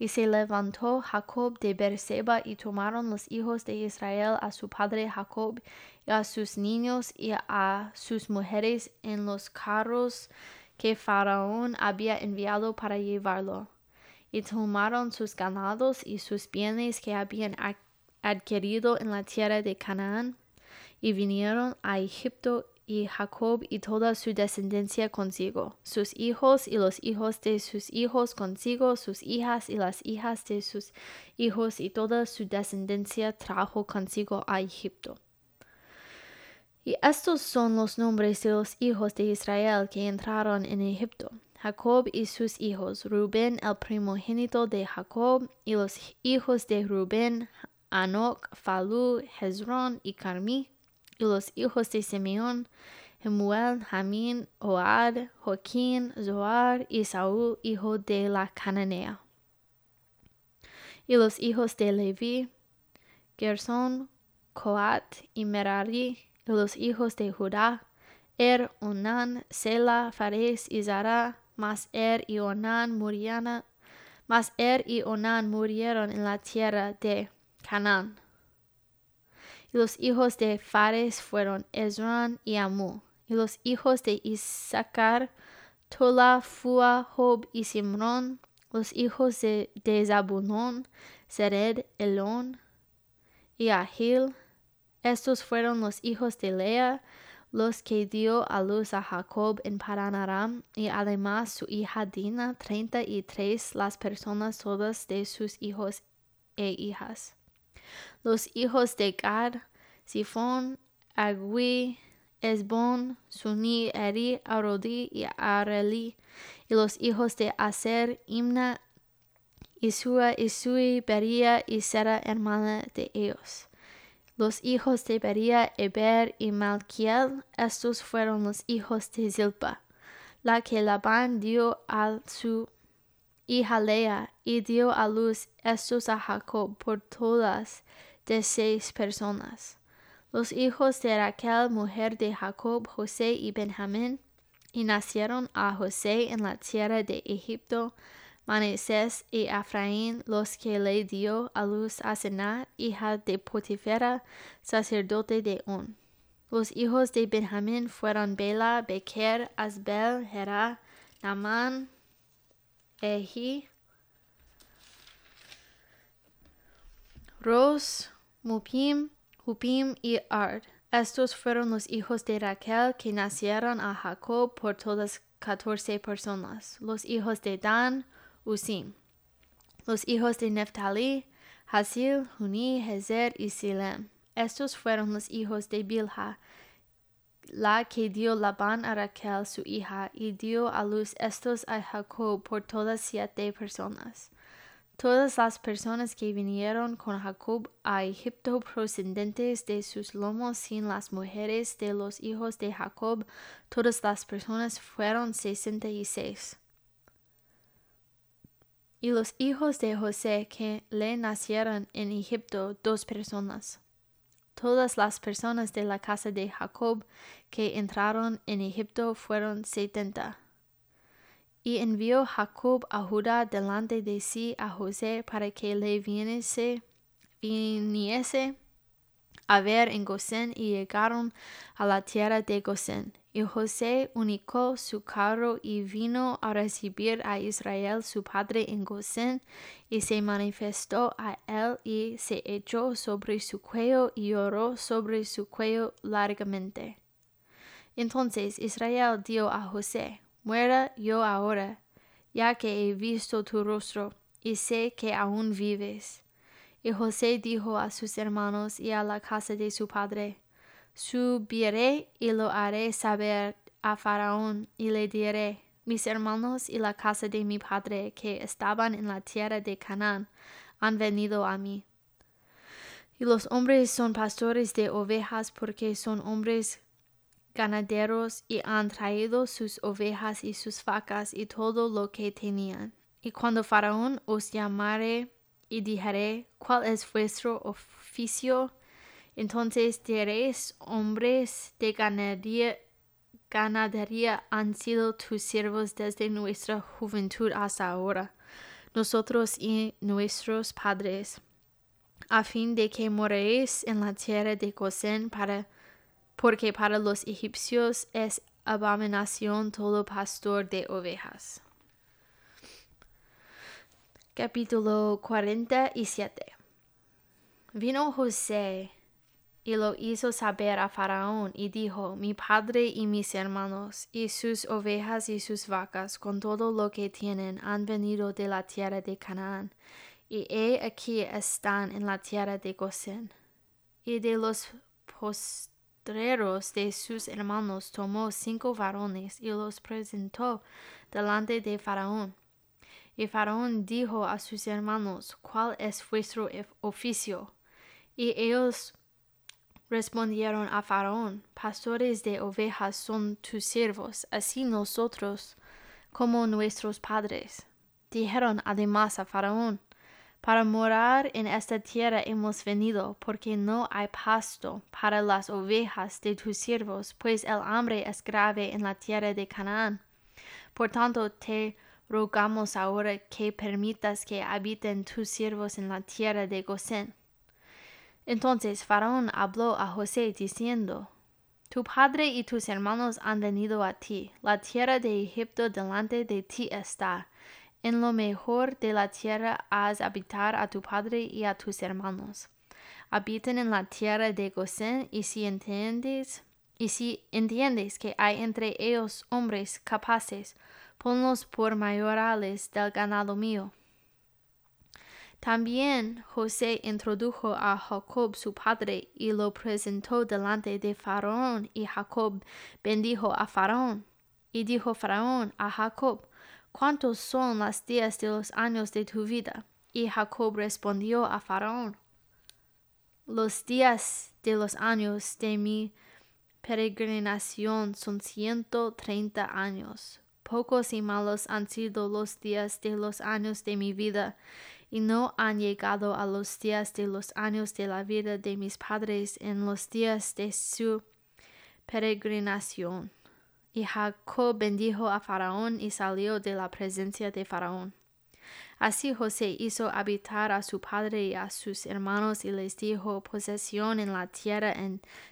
Y se levantó Jacob de Beerseba y tomaron los hijos de Israel a su padre Jacob y a sus niños y a sus mujeres en los carros que Faraón había enviado para llevarlo. Y tomaron sus ganados y sus bienes que habían adquirido en la tierra de Canaán, y vinieron a Egipto y Jacob y toda su descendencia consigo, sus hijos y los hijos de sus hijos consigo, sus hijas y las hijas de sus hijos y toda su descendencia trajo consigo a Egipto. Y estos son los nombres de los hijos de Israel que entraron en Egipto. Jacob y sus hijos, Rubén el primogénito de Jacob, y los hijos de Rubén, Anok, Falú, Hezrón y Carmi, y los hijos de Simeón, Jemuel, Jamín, Oad, Joaquín, Zoar y Saúl, hijo de la Cananea. Y los hijos de Levi, Gerson, Coat y Merari, y los hijos de Judá, Er, Onan, Sela, Fares y Zara, mas Er y Onan murieron, mas Er y Onan murieron en la tierra de Canaán. Y los hijos de Fares fueron Ezran y Amu. Y los hijos de Isaacar, Tola, Fua, Job y Simrón. Los hijos de, de Sered, Elón y Ahil. Estos fueron los hijos de Lea, los que dio a luz a Jacob en Paranaram, y además su hija Dina, treinta y tres las personas todas de sus hijos e hijas. Los hijos de Gad, Sifón, Agui, Esbon, Suni, Eri, Arodi y Areli. Y los hijos de Aser, Imna, Isua, Isui, Beria y Sera, hermana de ellos. Los hijos de Beria, Eber y Malkiel, estos fueron los hijos de Zilpa, la que Labán dio a su hija Lea, y dio a luz estos a Jacob por todas de seis personas. Los hijos de Raquel, mujer de Jacob, José y Benjamín, y nacieron a José en la tierra de Egipto, Manasés y Efraín, los que le dio a luz a Senat, hija de Potifera, sacerdote de On. Los hijos de Benjamín fueron Bela, Beker, Asbel, Hera, Naman, Ehi, Ros, Mupim, Hupim y Ard. Estos fueron los hijos de Raquel que nacieron a Jacob por todas catorce personas. Los hijos de Dan, Usim. Los hijos de Neftali, Hasil, Huni, Hezer y Silem. Estos fueron los hijos de Bilha, la que dio Labán a Raquel su hija, y dio a luz estos a Jacob por todas siete personas. Todas las personas que vinieron con Jacob a Egipto procedentes de sus lomos sin las mujeres de los hijos de Jacob, todas las personas fueron sesenta y seis. Y los hijos de José que le nacieron en Egipto, dos personas todas las personas de la casa de Jacob que entraron en Egipto fueron setenta. Y envió Jacob a Judá delante de sí a José para que le viniese, viniese a ver en Gosén y llegaron a la tierra de Gosén. Y José unicó su carro y vino a recibir a Israel su padre en Gosén, y se manifestó a él y se echó sobre su cuello y lloró sobre su cuello largamente. Entonces Israel dio a José, muera yo ahora, ya que he visto tu rostro, y sé que aún vives. Y José dijo a sus hermanos y a la casa de su padre, Subiré y lo haré saber a Faraón y le diré, mis hermanos y la casa de mi padre que estaban en la tierra de Canaán han venido a mí. Y los hombres son pastores de ovejas porque son hombres ganaderos y han traído sus ovejas y sus vacas y todo lo que tenían. Y cuando Faraón os llamare y dijere, ¿cuál es vuestro oficio? Entonces diréis, hombres de ganadería, ganadería han sido tus siervos desde nuestra juventud hasta ahora, nosotros y nuestros padres, a fin de que moréis en la tierra de Gosén para porque para los egipcios es abominación todo pastor de ovejas. Capítulo 47 Vino José y lo hizo saber a Faraón y dijo, mi padre y mis hermanos y sus ovejas y sus vacas con todo lo que tienen han venido de la tierra de Canaán, y he aquí están en la tierra de Gosén. Y de los postreros de sus hermanos tomó cinco varones y los presentó delante de Faraón. Y Faraón dijo a sus hermanos, ¿cuál es vuestro oficio? Y ellos respondieron a Faraón, pastores de ovejas son tus siervos, así nosotros como nuestros padres. Dijeron además a Faraón, para morar en esta tierra hemos venido, porque no hay pasto para las ovejas de tus siervos, pues el hambre es grave en la tierra de Canaán. Por tanto, te rogamos ahora que permitas que habiten tus siervos en la tierra de Gosén. Entonces Faraón habló a José diciendo, Tu padre y tus hermanos han venido a ti, la tierra de Egipto delante de ti está. En lo mejor de la tierra has habitar a tu padre y a tus hermanos. Habiten en la tierra de Gosén y si entiendes, y si entiendes que hay entre ellos hombres capaces, ponlos por mayorales del ganado mío. También José introdujo a Jacob su padre y lo presentó delante de Faraón, y Jacob bendijo a Faraón. Y dijo Faraón a Jacob, ¿cuántos son los días de los años de tu vida? Y Jacob respondió a Faraón, los días de los años de mi peregrinación son ciento treinta años. Pocos y malos han sido los días de los años de mi vida, y no han llegado a los días de los años de la vida de mis padres en los días de su peregrinación. Y Jacob bendijo a Faraón y salió de la presencia de Faraón. Así José hizo habitar a su padre y a sus hermanos y les dijo posesión en la tierra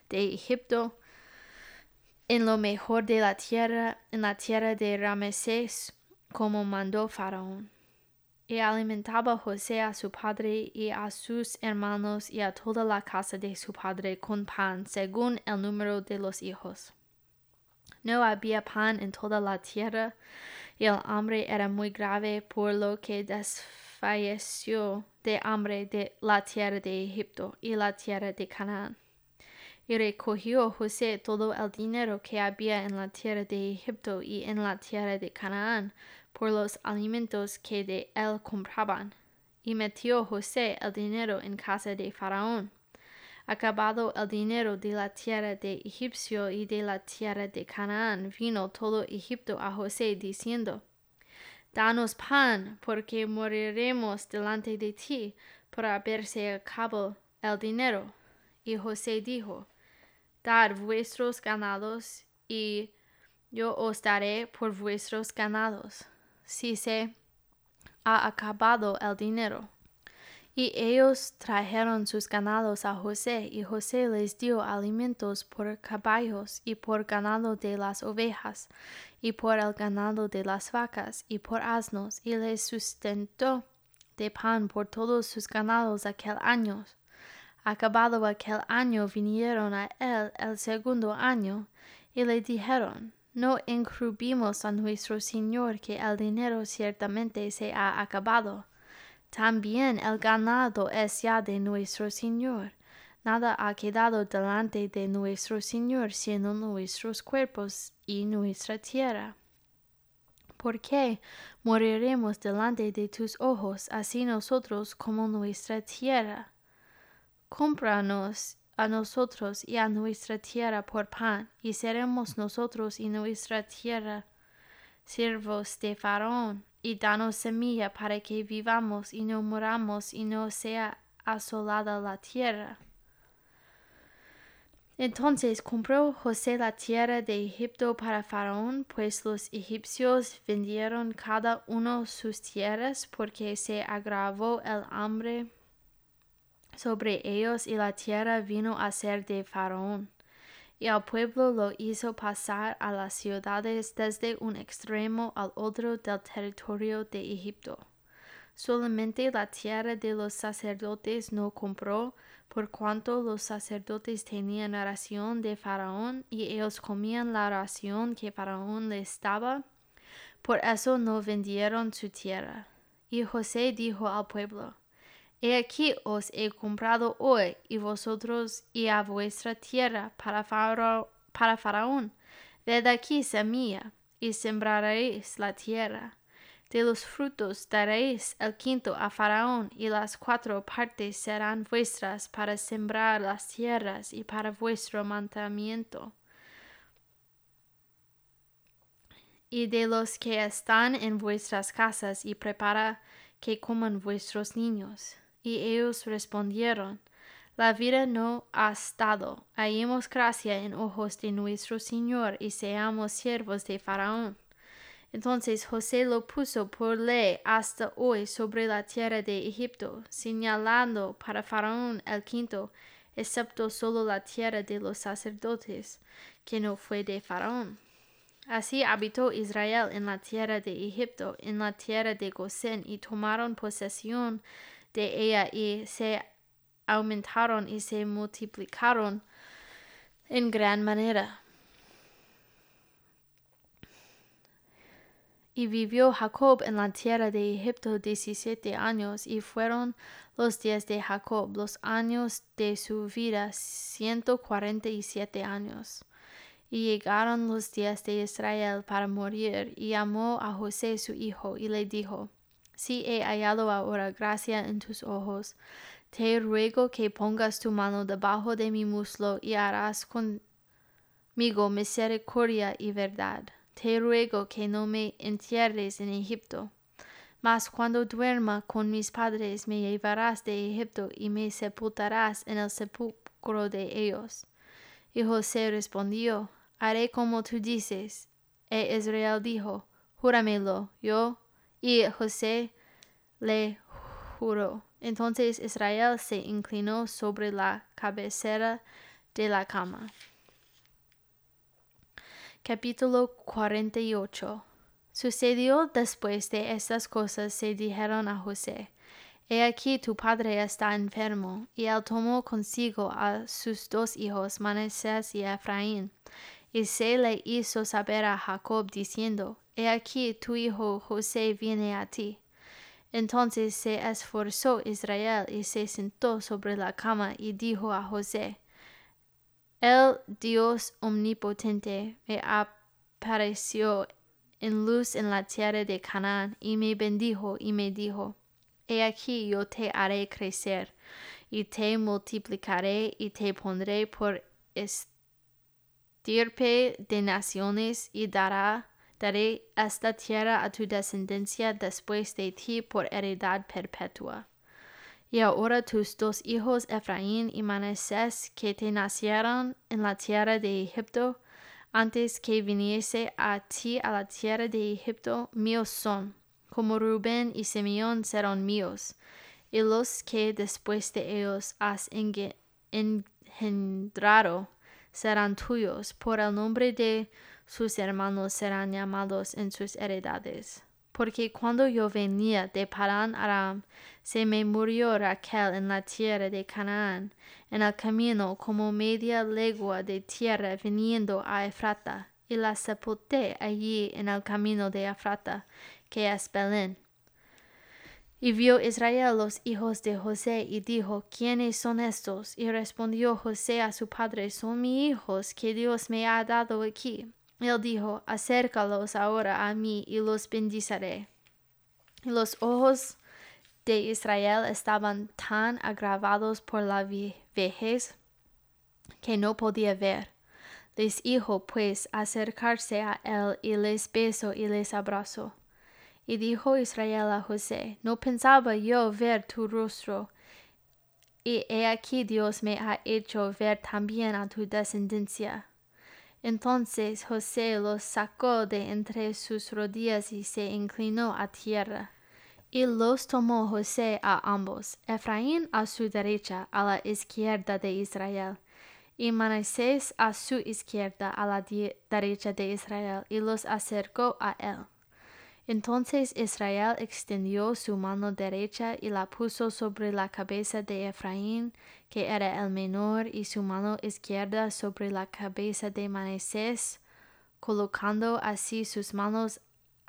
de Egipto, en lo mejor de la tierra, en la tierra de Ramesés, como mandó Faraón. Y alimentaba José a su padre y a sus hermanos y a toda la casa de su padre con pan, según el número de los hijos. No había pan en toda la tierra, y el hambre era muy grave, por lo que desfalleció de hambre de la tierra de Egipto y la tierra de Canaán. Y recogió José todo el dinero que había en la tierra de Egipto y en la tierra de Canaán por los alimentos que de él compraban. Y metió José el dinero en casa de Faraón. Acabado el dinero de la tierra de Egipcio y de la tierra de Canaán, vino todo Egipto a José diciendo, Danos pan, porque moriremos delante de ti por haberse acabado el dinero. Y José dijo, Dad vuestros ganados, y yo os daré por vuestros ganados, si se ha acabado el dinero. Y ellos trajeron sus ganados a José, y José les dio alimentos por caballos, y por ganado de las ovejas, y por el ganado de las vacas, y por asnos, y les sustentó de pan por todos sus ganados aquel año. Acabado aquel año vinieron a él el segundo año y le dijeron, no encubrimos a nuestro Señor que el dinero ciertamente se ha acabado. También el ganado es ya de nuestro Señor. nada ha quedado delante de nuestro Señor sino nuestros cuerpos y nuestra tierra. ¿Por qué moriremos delante de tus ojos, así nosotros como nuestra tierra? Cómpranos a nosotros y a nuestra tierra por pan, y seremos nosotros y nuestra tierra siervos de Faraón, y danos semilla para que vivamos y no moramos y no sea asolada la tierra. Entonces compró José la tierra de Egipto para Faraón, pues los egipcios vendieron cada uno sus tierras porque se agravó el hambre sobre ellos y la tierra vino a ser de Faraón. Y al pueblo lo hizo pasar a las ciudades desde un extremo al otro del territorio de Egipto. Solamente la tierra de los sacerdotes no compró, por cuanto los sacerdotes tenían ración de Faraón y ellos comían la ración que Faraón les daba, por eso no vendieron su tierra. Y José dijo al pueblo, He aquí os he comprado hoy y vosotros y a vuestra tierra para, para Faraón. Ved aquí semilla, y sembraréis la tierra de los frutos daréis el quinto a Faraón, y las cuatro partes serán vuestras para sembrar las tierras y para vuestro mandamiento. Y de los que están en vuestras casas, y prepara que coman vuestros niños. Y ellos respondieron, La vida no ha estado, hallemos gracia en ojos de nuestro Señor, y seamos siervos de Faraón. Entonces José lo puso por ley hasta hoy sobre la tierra de Egipto, señalando para Faraón el quinto, excepto solo la tierra de los sacerdotes, que no fue de Faraón. Así habitó Israel en la tierra de Egipto, en la tierra de Gosén, y tomaron posesión de ella y se aumentaron y se multiplicaron en gran manera. Y vivió Jacob en la tierra de Egipto diecisiete años, y fueron los días de Jacob, los años de su vida, ciento cuarenta y siete años. Y llegaron los días de Israel para morir, y llamó a José su hijo, y le dijo, Si he hallado ahora gracia en tus ojos, te ruego que pongas tu mano debajo de mi muslo, y harás conmigo misericordia y verdad te ruego que no me entierres en Egipto. Mas cuando duerma con mis padres me llevarás de Egipto y me sepultarás en el sepulcro de ellos. Y José respondió, Haré como tú dices. E Israel dijo, Júramelo yo. Y José le juró. Entonces Israel se inclinó sobre la cabecera de la cama. Capítulo 48 Sucedió después de estas cosas se dijeron a José, He aquí tu padre está enfermo, y él tomó consigo a sus dos hijos, Manasés y Efraín, y se le hizo saber a Jacob diciendo, He aquí tu hijo José viene a ti. Entonces se esforzó Israel y se sentó sobre la cama y dijo a José, el Dios omnipotente me apareció en luz en la tierra de Canaán y me bendijo y me dijo, He aquí yo te haré crecer y te multiplicaré y te pondré por estirpe de naciones y dará, daré esta tierra a tu descendencia después de ti por heredad perpetua. Y ahora tus dos hijos Efraín y Manasés que te nacieron en la tierra de Egipto, antes que viniese a ti a la tierra de Egipto, míos son, como Rubén y Simeón serán míos, y los que después de ellos has engendrado serán tuyos, por el nombre de sus hermanos serán llamados en sus heredades porque cuando yo venía de Paran Aram, se me murió Raquel en la tierra de Canaán, en el camino como media legua de tierra viniendo a Efrata, y la sepulté allí en el camino de Efrata, que es Belén. Y vio Israel los hijos de José y dijo, ¿quiénes son estos? Y respondió José a su padre, son mis hijos que Dios me ha dado aquí. Él dijo, acércalos ahora a mí y los bendiciré. Y los ojos de Israel estaban tan agravados por la vejez que no podía ver. Les dijo pues acercarse a él y les besó y les abrazó. Y dijo Israel a José, no pensaba yo ver tu rostro, y he aquí Dios me ha hecho ver también a tu descendencia. Entonces José los sacó de entre sus rodillas y se inclinó a tierra. Y los tomó José a ambos, Efraín a su derecha, a la izquierda de Israel, y Manasés a su izquierda, a la derecha de Israel, y los acercó a él. Entonces Israel extendió su mano derecha y la puso sobre la cabeza de Efraín, que era el menor, y su mano izquierda sobre la cabeza de Manasés, colocando así sus manos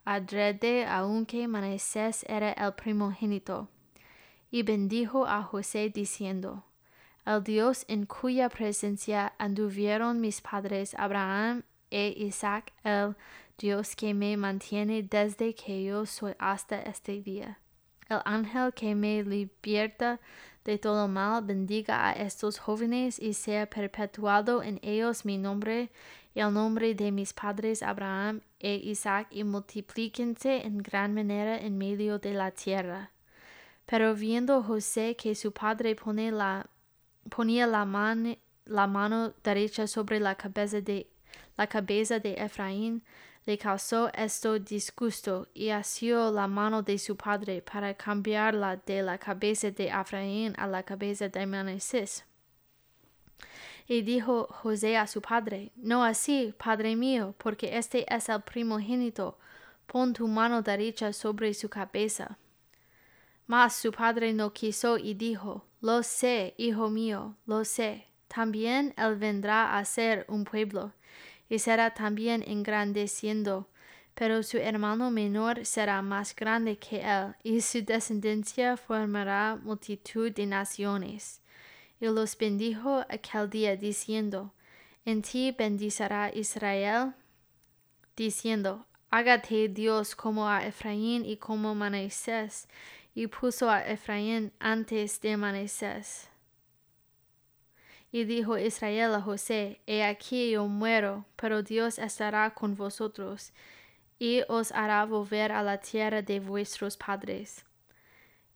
adrede, aunque Manasés era el primogénito. Y bendijo a José diciendo, El Dios en cuya presencia anduvieron mis padres Abraham e Isaac, el Dios que me mantiene desde que yo soy hasta este día. El ángel que me libierta de todo mal bendiga a estos jóvenes y sea perpetuado en ellos mi nombre y el nombre de mis padres Abraham e Isaac y multiplíquense en gran manera en medio de la tierra. Pero viendo José que su padre pone la, ponía la, la mano derecha sobre la cabeza de, la cabeza de Efraín, le causó esto disgusto y asió la mano de su padre para cambiarla de la cabeza de Efraín a la cabeza de Manasés. Y dijo José a su padre, No así, padre mío, porque este es el primogénito, pon tu mano derecha sobre su cabeza. Mas su padre no quiso y dijo, Lo sé, hijo mío, lo sé. También él vendrá a ser un pueblo, y será también engrandeciendo, pero su hermano menor será más grande que él, y su descendencia formará multitud de naciones. Y los bendijo aquel día diciendo, En ti bendicirá Israel, diciendo, Hágate Dios como a Efraín y como Manasés, y puso a Efraín antes de Manasés. Y dijo Israel a José, He aquí yo muero, pero Dios estará con vosotros, y os hará volver a la tierra de vuestros padres.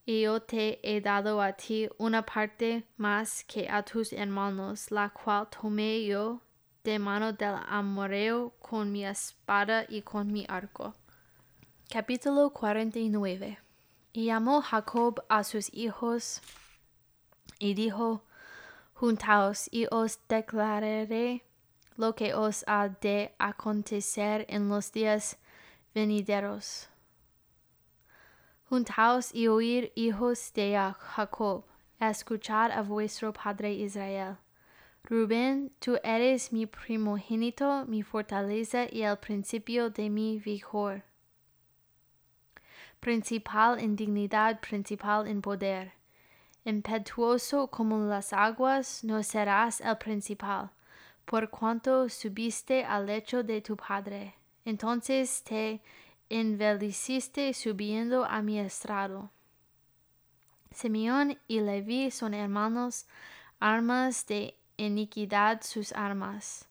Y yo te he dado a ti una parte más que a tus hermanos, la cual tomé yo de mano del amoreo con mi espada y con mi arco. Capítulo 49 Y llamó Jacob a sus hijos y dijo, Juntaos y os declararé lo que os ha de acontecer en los días venideros. Juntaos y oír, hijos de Jacob, escuchad a vuestro padre Israel. Rubén, tú eres mi primogénito, mi fortaleza y el principio de mi vigor. Principal en dignidad, principal en poder impetuoso como las aguas, no serás el principal, por cuanto subiste al lecho de tu padre. Entonces te enveliciste subiendo a mi estrado. Simeón y Leví son hermanos, armas de iniquidad sus armas.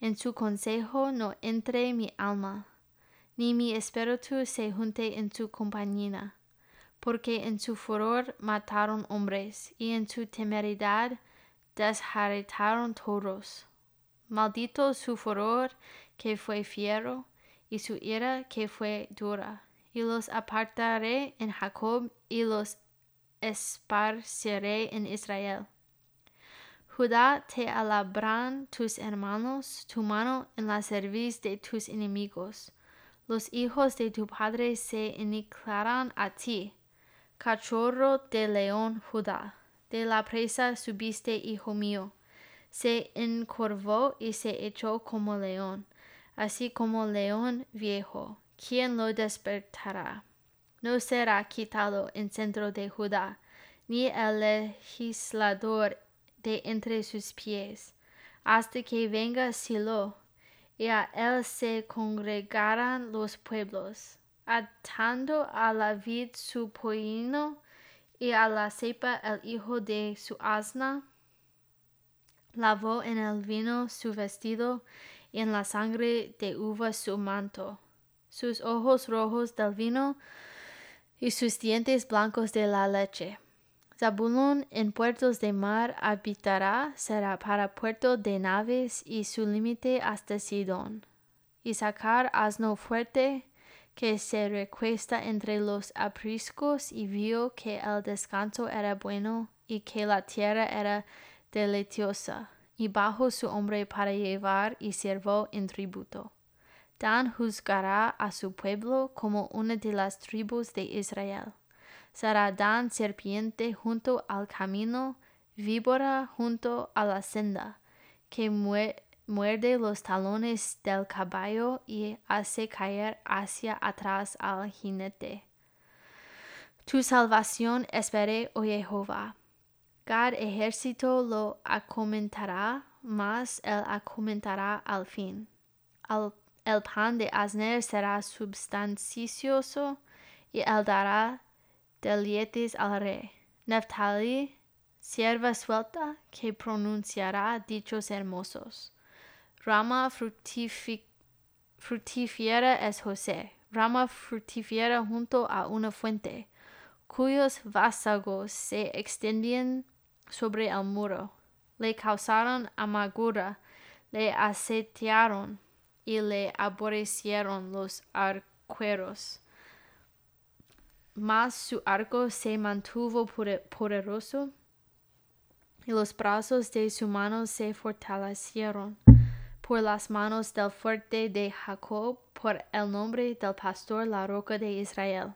En su consejo no entre mi alma, ni mi espíritu se junte en su compañía porque en su furor mataron hombres, y en su temeridad desjarretaron toros. Maldito su furor que fue fiero, y su ira que fue dura. Y los apartaré en Jacob, y los esparciré en Israel. Judá te alabran tus hermanos, tu mano en la cerviz de tus enemigos. Los hijos de tu padre se iniquirán a ti, Cachorro de león Judá, de la presa subiste, hijo mío. Se encorvó y se echó como león, así como león viejo. ¿Quién lo despertará? no será quitado en centro de Judá, ni el legislador de entre sus pies, hasta que venga Silo, y a él se congregarán los pueblos, atando a la vid su pollino, y a la cepa el hijo de su asna, lavó en el vino su vestido, y en la sangre de uva su manto. Sus ojos rojos del vino y sus dientes blancos de la leche. Zabulón en puertos de mar habitará, será para puerto de naves y su límite hasta Sidón. Y sacar asno fuerte que se recuesta entre los apriscos y vio que el descanso era bueno y que la tierra era deleitosa, y bajo su hombre para llevar y siervo en tributo. Dan juzgará a su pueblo como una de las tribus de Israel. Será Dan serpiente junto al camino, víbora junto a la senda, que muerde los talones del caballo y hace caer hacia atrás al jinete. Tu salvación esperé, oh Jehová. Gad ejército lo acomentará, mas él acomentará al fin. Al el pan de Asner será substancioso y él dará delietes al rey. Neftali, sierva suelta, que pronunciará dichos hermosos. Rama frutífera es José, rama frutífera junto a una fuente, cuyos vástagos se extendían sobre el muro. Le causaron amargura, le asetiaron y le aborrecieron los arqueros. Mas su arco se mantuvo poderoso y los brazos de su mano se fortalecieron por las manos del fuerte de Jacob, por el nombre del pastor la roca de Israel.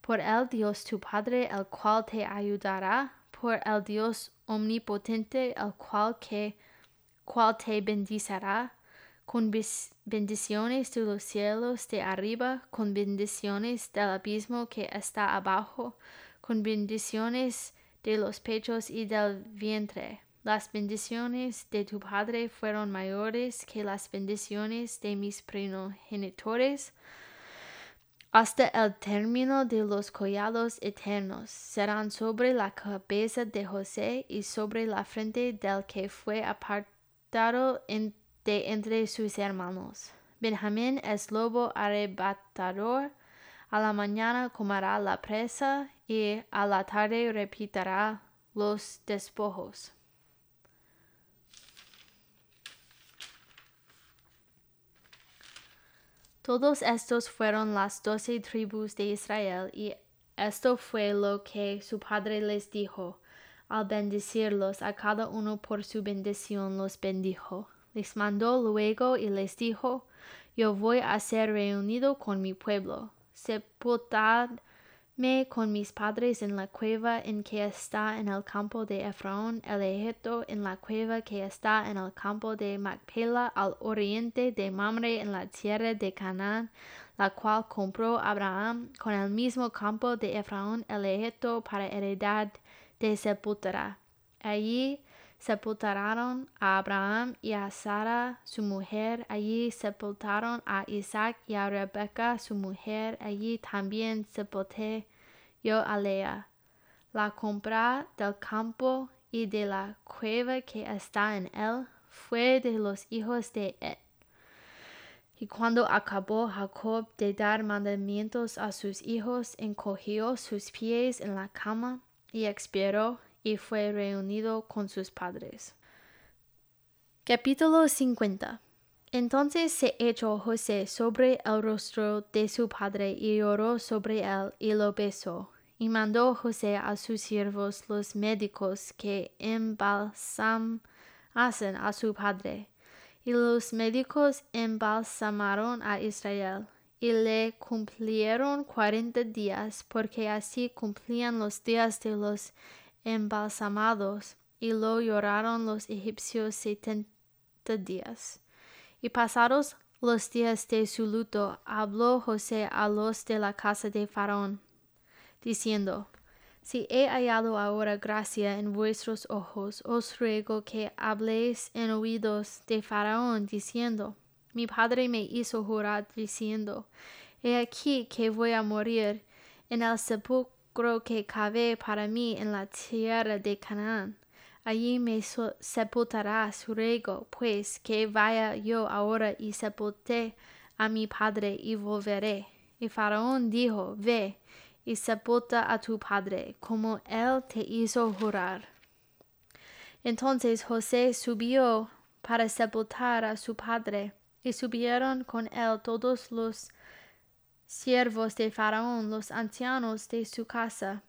Por el Dios tu Padre, el cual te ayudará, por el Dios omnipotente, el cual, cual te bendicirá, con bendiciones de los cielos de arriba, con bendiciones del abismo que está abajo, con bendiciones de los pechos y del vientre. Las bendiciones de tu Padre fueron mayores que las bendiciones de mis primogenitores. Hasta el término de los collados eternos serán sobre la cabeza de José y sobre la frente del que fue apartado en entre sus hermanos. Benjamín es lobo arrebatador, a la mañana comerá la presa y a la tarde repitará los despojos. Todos estos fueron las doce tribus de Israel, y esto fue lo que su padre les dijo. Al bendecirlos a cada uno por su bendición los bendijo les mandó luego y les dijo, Yo voy a ser reunido con mi pueblo. Sepultadme con mis padres en la cueva en que está en el campo de Efraón el Egipto, en la cueva que está en el campo de Macpela al oriente de Mamre en la tierra de Canaán, la cual compró Abraham con el mismo campo de Efraón el Egipto para heredad de sepultura. Allí sepultaron a Abraham y a Sara su mujer, allí sepultaron a Isaac y a Rebeca su mujer, allí también sepulté yo a Lea. La compra del campo y de la cueva que está en él fue de los hijos de Ed. Y cuando acabó Jacob de dar mandamientos a sus hijos, encogió sus pies en la cama y expiró y fue reunido con sus padres. Capítulo 50 Entonces se echó José sobre el rostro de su padre y lloró sobre él y lo besó. Y mandó José a sus siervos los médicos que embalsamasen a su padre. Y los médicos embalsamaron a Israel y le cumplieron cuarenta días, porque así cumplían los días de los embalsamados, y lo lloraron los egipcios setenta días. Y pasados los días de su luto, habló José a los de la casa de Faraón, diciendo, Si he hallado ahora gracia en vuestros ojos, os ruego que habléis en oídos de Faraón, diciendo, Mi padre me hizo jurar, diciendo, He aquí que voy a morir en el sepulcro que cavé para mí en la tierra de Canaán allí me sepultarás, ruego, pues, que vaya yo ahora y sepulte a mi padre y volveré. Y Faraón dijo, Ve y sepulta a tu padre, como él te hizo jurar. Entonces José subió para sepultar a su padre, y subieron con él todos los siervos de Faraón, los ancianos de su casa,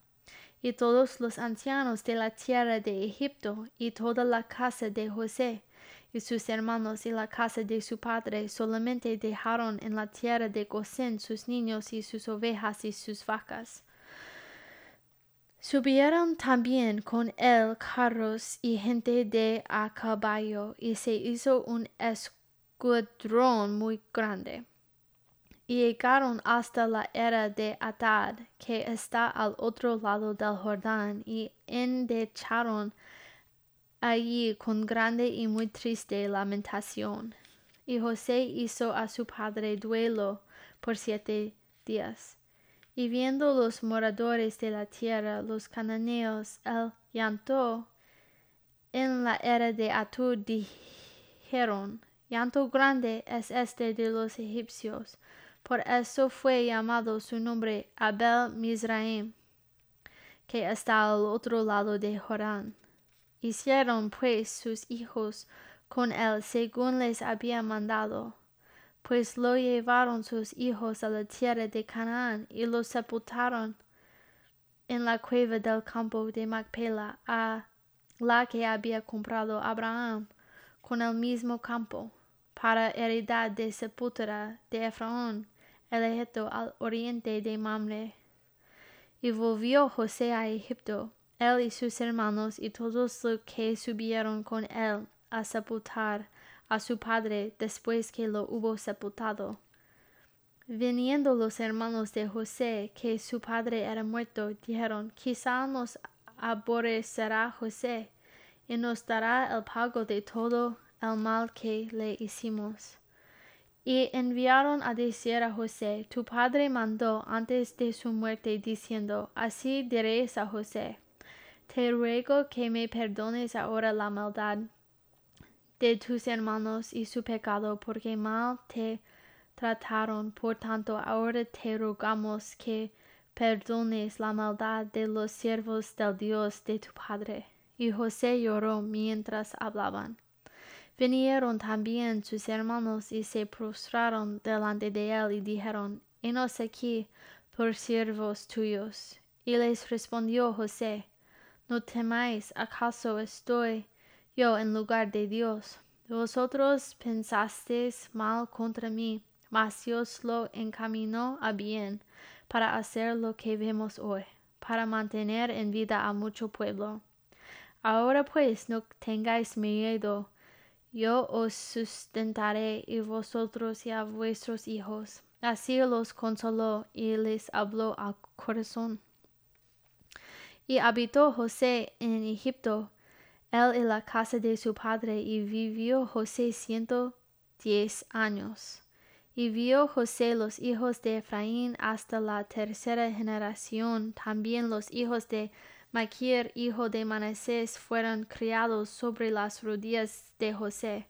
y todos los ancianos de la tierra de Egipto, y toda la casa de José, y sus hermanos y la casa de su padre, solamente dejaron en la tierra de Gosén sus niños y sus ovejas y sus vacas. Subieron también con él carros y gente de a caballo, y se hizo un escuadrón muy grande y llegaron hasta la era de Atad, que está al otro lado del Jordán, y endecharon allí con grande y muy triste lamentación. Y José hizo a su padre duelo por siete días. Y viendo los moradores de la tierra, los cananeos, el llanto en la era de Atud, dijeron, llanto grande es este de los egipcios, por eso fue llamado su nombre Abel Mizraim, que está al otro lado de Jordán. Hicieron pues sus hijos con él según les había mandado, pues lo llevaron sus hijos a la tierra de Canaán y lo sepultaron en la cueva del campo de Macpela, a la que había comprado Abraham con el mismo campo, para heredad de sepultura de Efraón, el al oriente de Mamre. Y volvió José a Egipto, él y sus hermanos y todos los que subieron con él a sepultar a su padre después que lo hubo sepultado. Viniendo los hermanos de José, que su padre era muerto, dijeron, quizá nos aborrecerá José y nos dará el pago de todo el mal que le hicimos. Y enviaron a decir a José, tu padre mandó antes de su muerte, diciendo, así diréis a José, te ruego que me perdones ahora la maldad de tus hermanos y su pecado, porque mal te trataron. Por tanto, ahora te rogamos que perdones la maldad de los siervos del Dios de tu Padre. Y José lloró mientras hablaban. Vinieron también sus hermanos y se prostraron delante de él y dijeron, Henos aquí por siervos tuyos. Y les respondió José, No temáis, acaso estoy yo en lugar de Dios. Vosotros pensasteis mal contra mí, mas Dios lo encaminó a bien para hacer lo que vemos hoy, para mantener en vida a mucho pueblo. Ahora pues no tengáis miedo, yo os sustentaré y vosotros y a vuestros hijos. Así los consoló y les habló al corazón. Y habitó José en Egipto, él en la casa de su padre, y vivió José ciento diez años. Y vio José los hijos de Efraín hasta la tercera generación, también los hijos de Maquir, hijo de Manasés, fueron criados sobre las rodillas de José.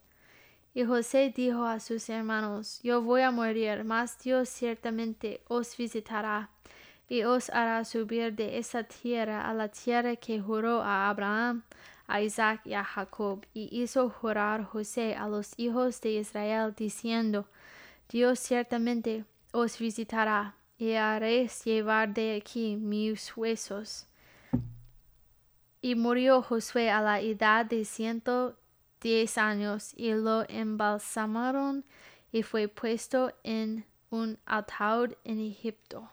Y José dijo a sus hermanos, Yo voy a morir, mas Dios ciertamente os visitará y os hará subir de esa tierra a la tierra que juró a Abraham, a Isaac y a Jacob. Y hizo jurar José a los hijos de Israel, diciendo, Dios ciertamente os visitará y haréis llevar de aquí mis huesos y murió Josué a la edad de ciento diez años, y lo embalsamaron y fue puesto en un ataúd en Egipto.